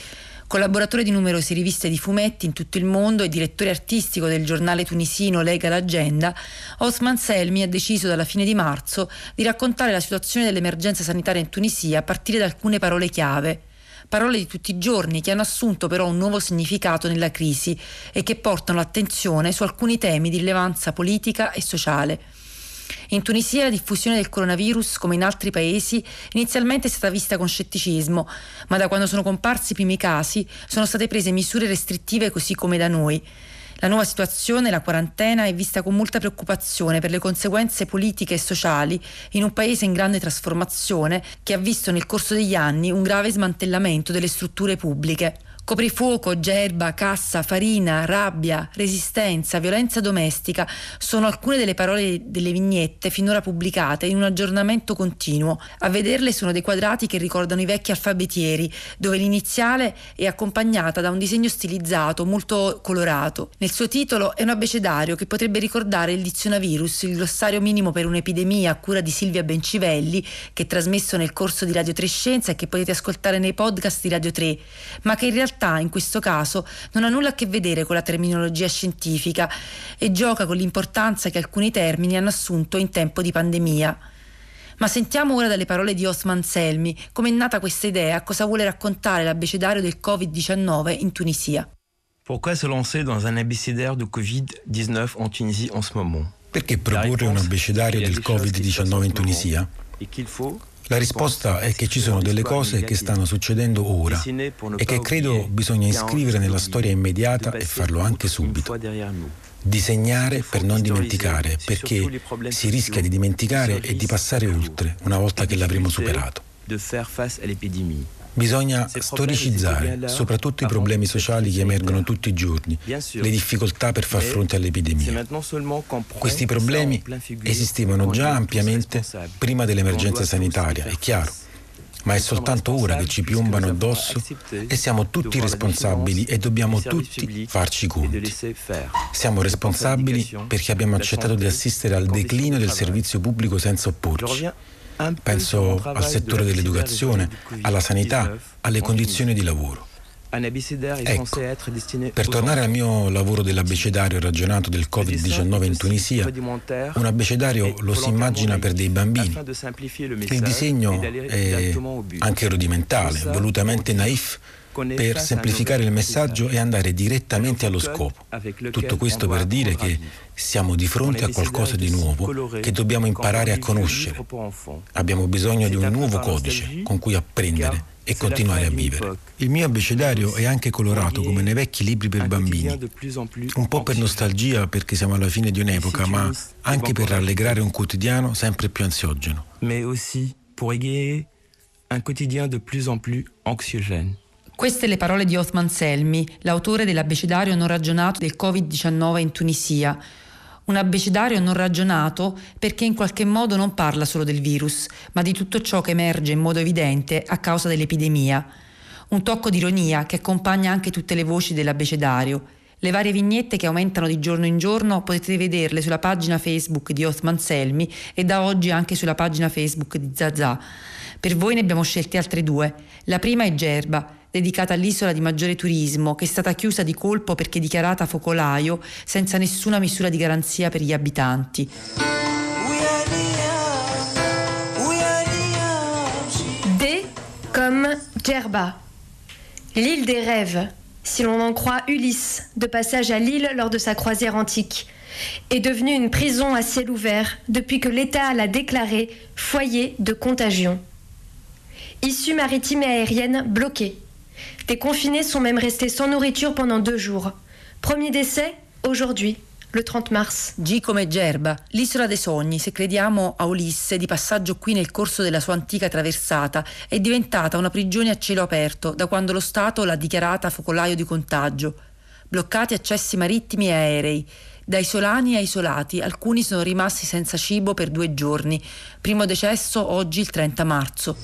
Collaboratore di numerose riviste di fumetti in tutto il mondo e direttore artistico del giornale tunisino Lega l'Agenda, Osman Selmi ha deciso dalla fine di marzo di raccontare la situazione dell'emergenza sanitaria in Tunisia a partire da alcune parole chiave parole di tutti i giorni che hanno assunto però un nuovo significato nella crisi e che portano l'attenzione su alcuni temi di rilevanza politica e sociale. In Tunisia la diffusione del coronavirus, come in altri paesi, inizialmente è stata vista con scetticismo, ma da quando sono comparsi i primi casi sono state prese misure restrittive così come da noi. La nuova situazione, la quarantena, è vista con molta preoccupazione per le conseguenze politiche e sociali in un paese in grande trasformazione che ha visto nel corso degli anni un grave smantellamento delle strutture pubbliche. Coprifuoco, gerba, cassa, farina, rabbia, resistenza, violenza domestica sono alcune delle parole delle vignette finora pubblicate in un aggiornamento continuo. A vederle sono dei quadrati che ricordano i vecchi alfabetieri, dove l'iniziale è accompagnata da un disegno stilizzato molto colorato. Nel suo titolo è un abbecedario che potrebbe ricordare il dizionavirus, il glossario minimo per un'epidemia a cura di Silvia Bencivelli, che è trasmesso nel corso di Radio 3 Scienza e che potete ascoltare nei podcast di Radio 3, ma che in realtà realtà in questo caso non ha nulla a che vedere con la terminologia scientifica e gioca con l'importanza che alcuni termini hanno assunto in tempo di pandemia. Ma sentiamo ora dalle parole di Osman Selmi come è nata questa idea, cosa vuole raccontare l'abbecedario del Covid-19 in Tunisia. Pourquoi se lancer dans un abécédaire de Covid-19 en Tunisie en ce moment Perché proporre un abbecedario del Covid-19 in Tunisia? La risposta è che ci sono delle cose che stanno succedendo ora e che credo bisogna iscrivere nella storia immediata e farlo anche subito. Disegnare per non dimenticare, perché si rischia di dimenticare e di passare oltre una volta che l'avremo superato. Bisogna storicizzare soprattutto i problemi sociali che emergono tutti i giorni, le difficoltà per far fronte all'epidemia. Questi problemi esistevano già ampiamente prima dell'emergenza sanitaria, è chiaro, ma è soltanto ora che ci piombano addosso e siamo tutti responsabili e dobbiamo tutti farci conti. Siamo responsabili perché abbiamo accettato di assistere al declino del servizio pubblico senza opporci. Penso al settore dell'educazione, alla sanità, alle condizioni di lavoro. Ecco, per tornare al mio lavoro dell'abbecedario ragionato del Covid-19 in Tunisia, un abbecedario lo si immagina per dei bambini. Il disegno è anche rudimentale, volutamente naif, per semplificare il messaggio e andare direttamente allo scopo. Tutto questo per dire che siamo di fronte a qualcosa di nuovo che dobbiamo imparare a conoscere. Abbiamo bisogno di un nuovo codice con cui apprendere e continuare a vivere. Il mio abecedario è anche colorato come nei vecchi libri per bambini, un po' per nostalgia perché siamo alla fine di un'epoca, ma anche per rallegrare un quotidiano sempre più ansiogeno. Mais aussi pour égayer un plus en plus anxiogène. Queste le parole di Othman Selmi, l'autore dell'abbecedario non ragionato del Covid-19 in Tunisia. Un abbecedario non ragionato perché in qualche modo non parla solo del virus, ma di tutto ciò che emerge in modo evidente a causa dell'epidemia. Un tocco di ironia che accompagna anche tutte le voci dell'abbecedario. Le varie vignette che aumentano di giorno in giorno potete vederle sulla pagina Facebook di Othman Selmi e da oggi anche sulla pagina Facebook di Zazà. Per voi ne abbiamo scelte altre due. La prima è Gerba, dedicata all'isola di maggiore turismo, che è stata chiusa di colpo perché dichiarata focolaio senza nessuna misura di garanzia per gli abitanti. D comme Djerba. L'île des rêves, si l'on en croit Ulysse, de passage à l'île lors de sa croisière antique, est devenue une prison à ciel ouvert depuis que l'État l'a déclarée foyer de contagion. Issue maritime et aérienne bloquée. Des confinés sont même restés sans nourriture pendant deux jours. Premier décès, aujourd'hui, le 30 mars. G come Gerba, l'isola dei sogni, se crediamo a Ulisse, di passaggio qui nel corso della sua antica traversata, è diventata una prigione a cielo aperto da quando lo Stato l'ha dichiarata focolaio di contagio. Bloccati accessi marittimi e aerei. Da isolani a isolati, alcuni sono rimasti senza cibo per due giorni. Primo decesso oggi il 30 marzo.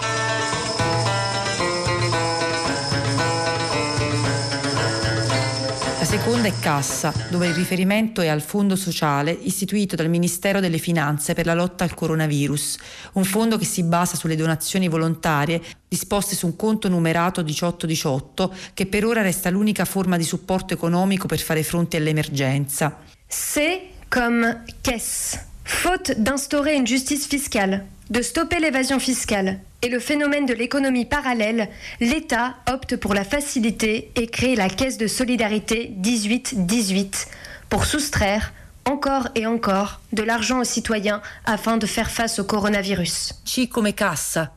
È Cassa, dove il riferimento è al fondo sociale istituito dal Ministero delle Finanze per la lotta al coronavirus, un fondo che si basa sulle donazioni volontarie disposte su un conto numerato 1818 che per ora resta l'unica forma di supporto economico per fare fronte all'emergenza. C comme caisse. Faute d'instaurer une justice fiscale, de stopper l'évasion fiscale et le phénomène de l'économie parallèle, l'État opte pour la facilité et crée la caisse de solidarité 18-18 pour soustraire encore et encore de l'argent aux citoyens afin de faire face au coronavirus. C come cassa.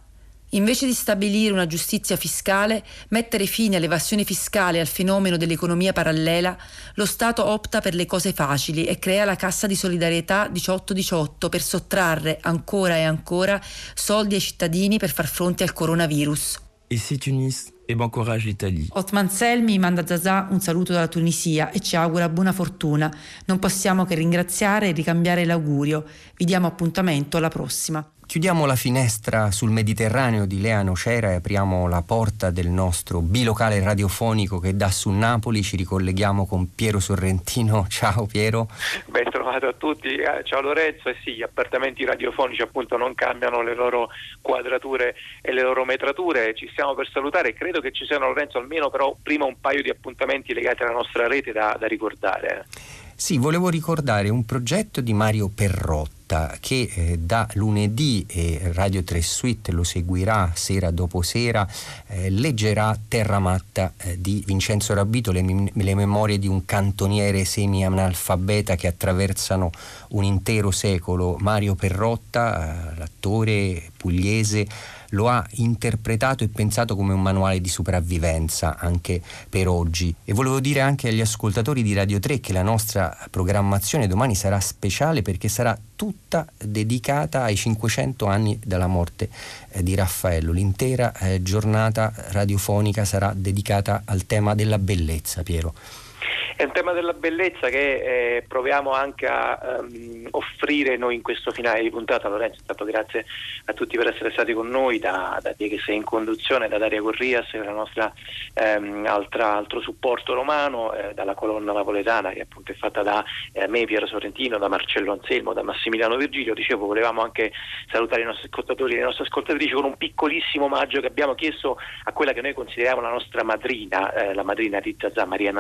Invece di stabilire una giustizia fiscale, mettere fine all'evasione fiscale e al fenomeno dell'economia parallela, lo Stato opta per le cose facili e crea la Cassa di Solidarietà 1818 per sottrarre ancora e ancora soldi ai cittadini per far fronte al coronavirus. Ici Tunis e bon courage l'Italie. Othman Selmi manda a Zazà un saluto dalla Tunisia e ci augura buona fortuna. Non possiamo che ringraziare e ricambiare l'augurio. Vi diamo appuntamento alla prossima. Chiudiamo la finestra sul Mediterraneo di Lea Nocera e apriamo la porta del nostro bilocale radiofonico che dà su Napoli. Ci ricolleghiamo con Piero Sorrentino. Ciao Piero. Ben trovato a tutti. Eh, ciao Lorenzo. E sì, gli appartamenti radiofonici appunto non cambiano le loro quadrature e le loro metrature. Ci stiamo per salutare. Credo che ci siano Lorenzo almeno però prima un paio di appuntamenti legati alla nostra rete da, da ricordare. Sì, volevo ricordare un progetto di Mario Perrotta che eh, da lunedì e Radio 3 Suite lo seguirà sera dopo sera, eh, leggerà Terra Matta eh, di Vincenzo Rabito, le, le, memorie di un cantoniere semi-analfabeta che attraversano un intero secolo. Mario Perrotta, l'attore pugliese, lo ha interpretato e pensato come un manuale di sopravvivenza anche per oggi. E volevo dire anche agli ascoltatori di Radio 3 che la nostra programmazione domani sarà speciale perché sarà tutta dedicata ai 500 anni dalla morte eh, di Raffaello. L'intera eh, giornata radiofonica sarà dedicata al tema della bellezza, Piero. È un tema della bellezza che eh, proviamo anche a um, offrire noi in questo finale di puntata. Lorenzo, intanto grazie a tutti per essere stati con noi, da, da te che sei in conduzione, da Daria Corrias, che è la nostra ehm, altra, altro supporto romano, eh, dalla colonna napoletana che appunto è fatta da eh, me, Piero Sorrentino, da Marcello Anselmo, da Massimiliano Virgilio. Dicevo, volevamo anche salutare i nostri ascoltatori e le nostre ascoltatrici con un piccolissimo omaggio che abbiamo chiesto a quella che noi consideriamo la nostra madrina, eh, la madrina di Zazà, Maria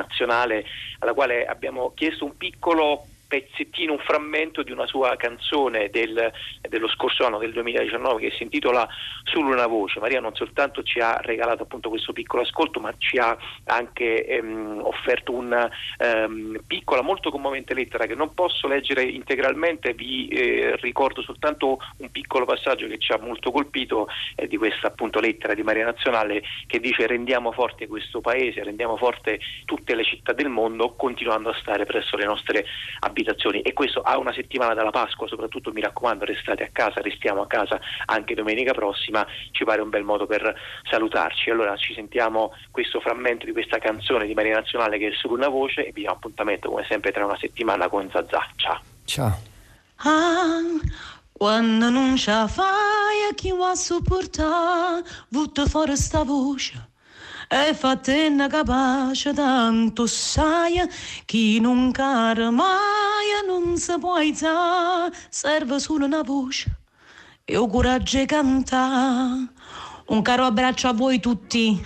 Nazionale alla quale abbiamo chiesto un piccolo pezzettino, un frammento di una sua canzone del, dello scorso anno, del 2019, che si intitola Solo una voce. Maria non soltanto ci ha regalato appunto questo piccolo ascolto, ma ci ha anche ehm, offerto una ehm, piccola, molto commovente lettera che non posso leggere integralmente, vi eh, ricordo soltanto un piccolo passaggio che ci ha molto colpito eh, di questa appunto lettera di Maria Nazionale che dice rendiamo forte questo paese, rendiamo forte tutte le città del mondo continuando a stare presso le nostre abitazioni e questo a una settimana dalla Pasqua, soprattutto mi raccomando restate a casa, restiamo a casa anche domenica prossima, ci pare un bel modo per salutarci. Allora ci sentiamo questo frammento di questa canzone di Maria Nazionale che è solo una voce e vi diamo appuntamento come sempre tra una settimana con Zazà. Ciao. Ciao. Ah, quando non ce la fai, chi va a supportare, butta fuori sta voce e fatena capace tanto sai chi non cara mai non si può alzare serve solo una voce e ho coraggio di cantare un caro abbraccio a voi tutti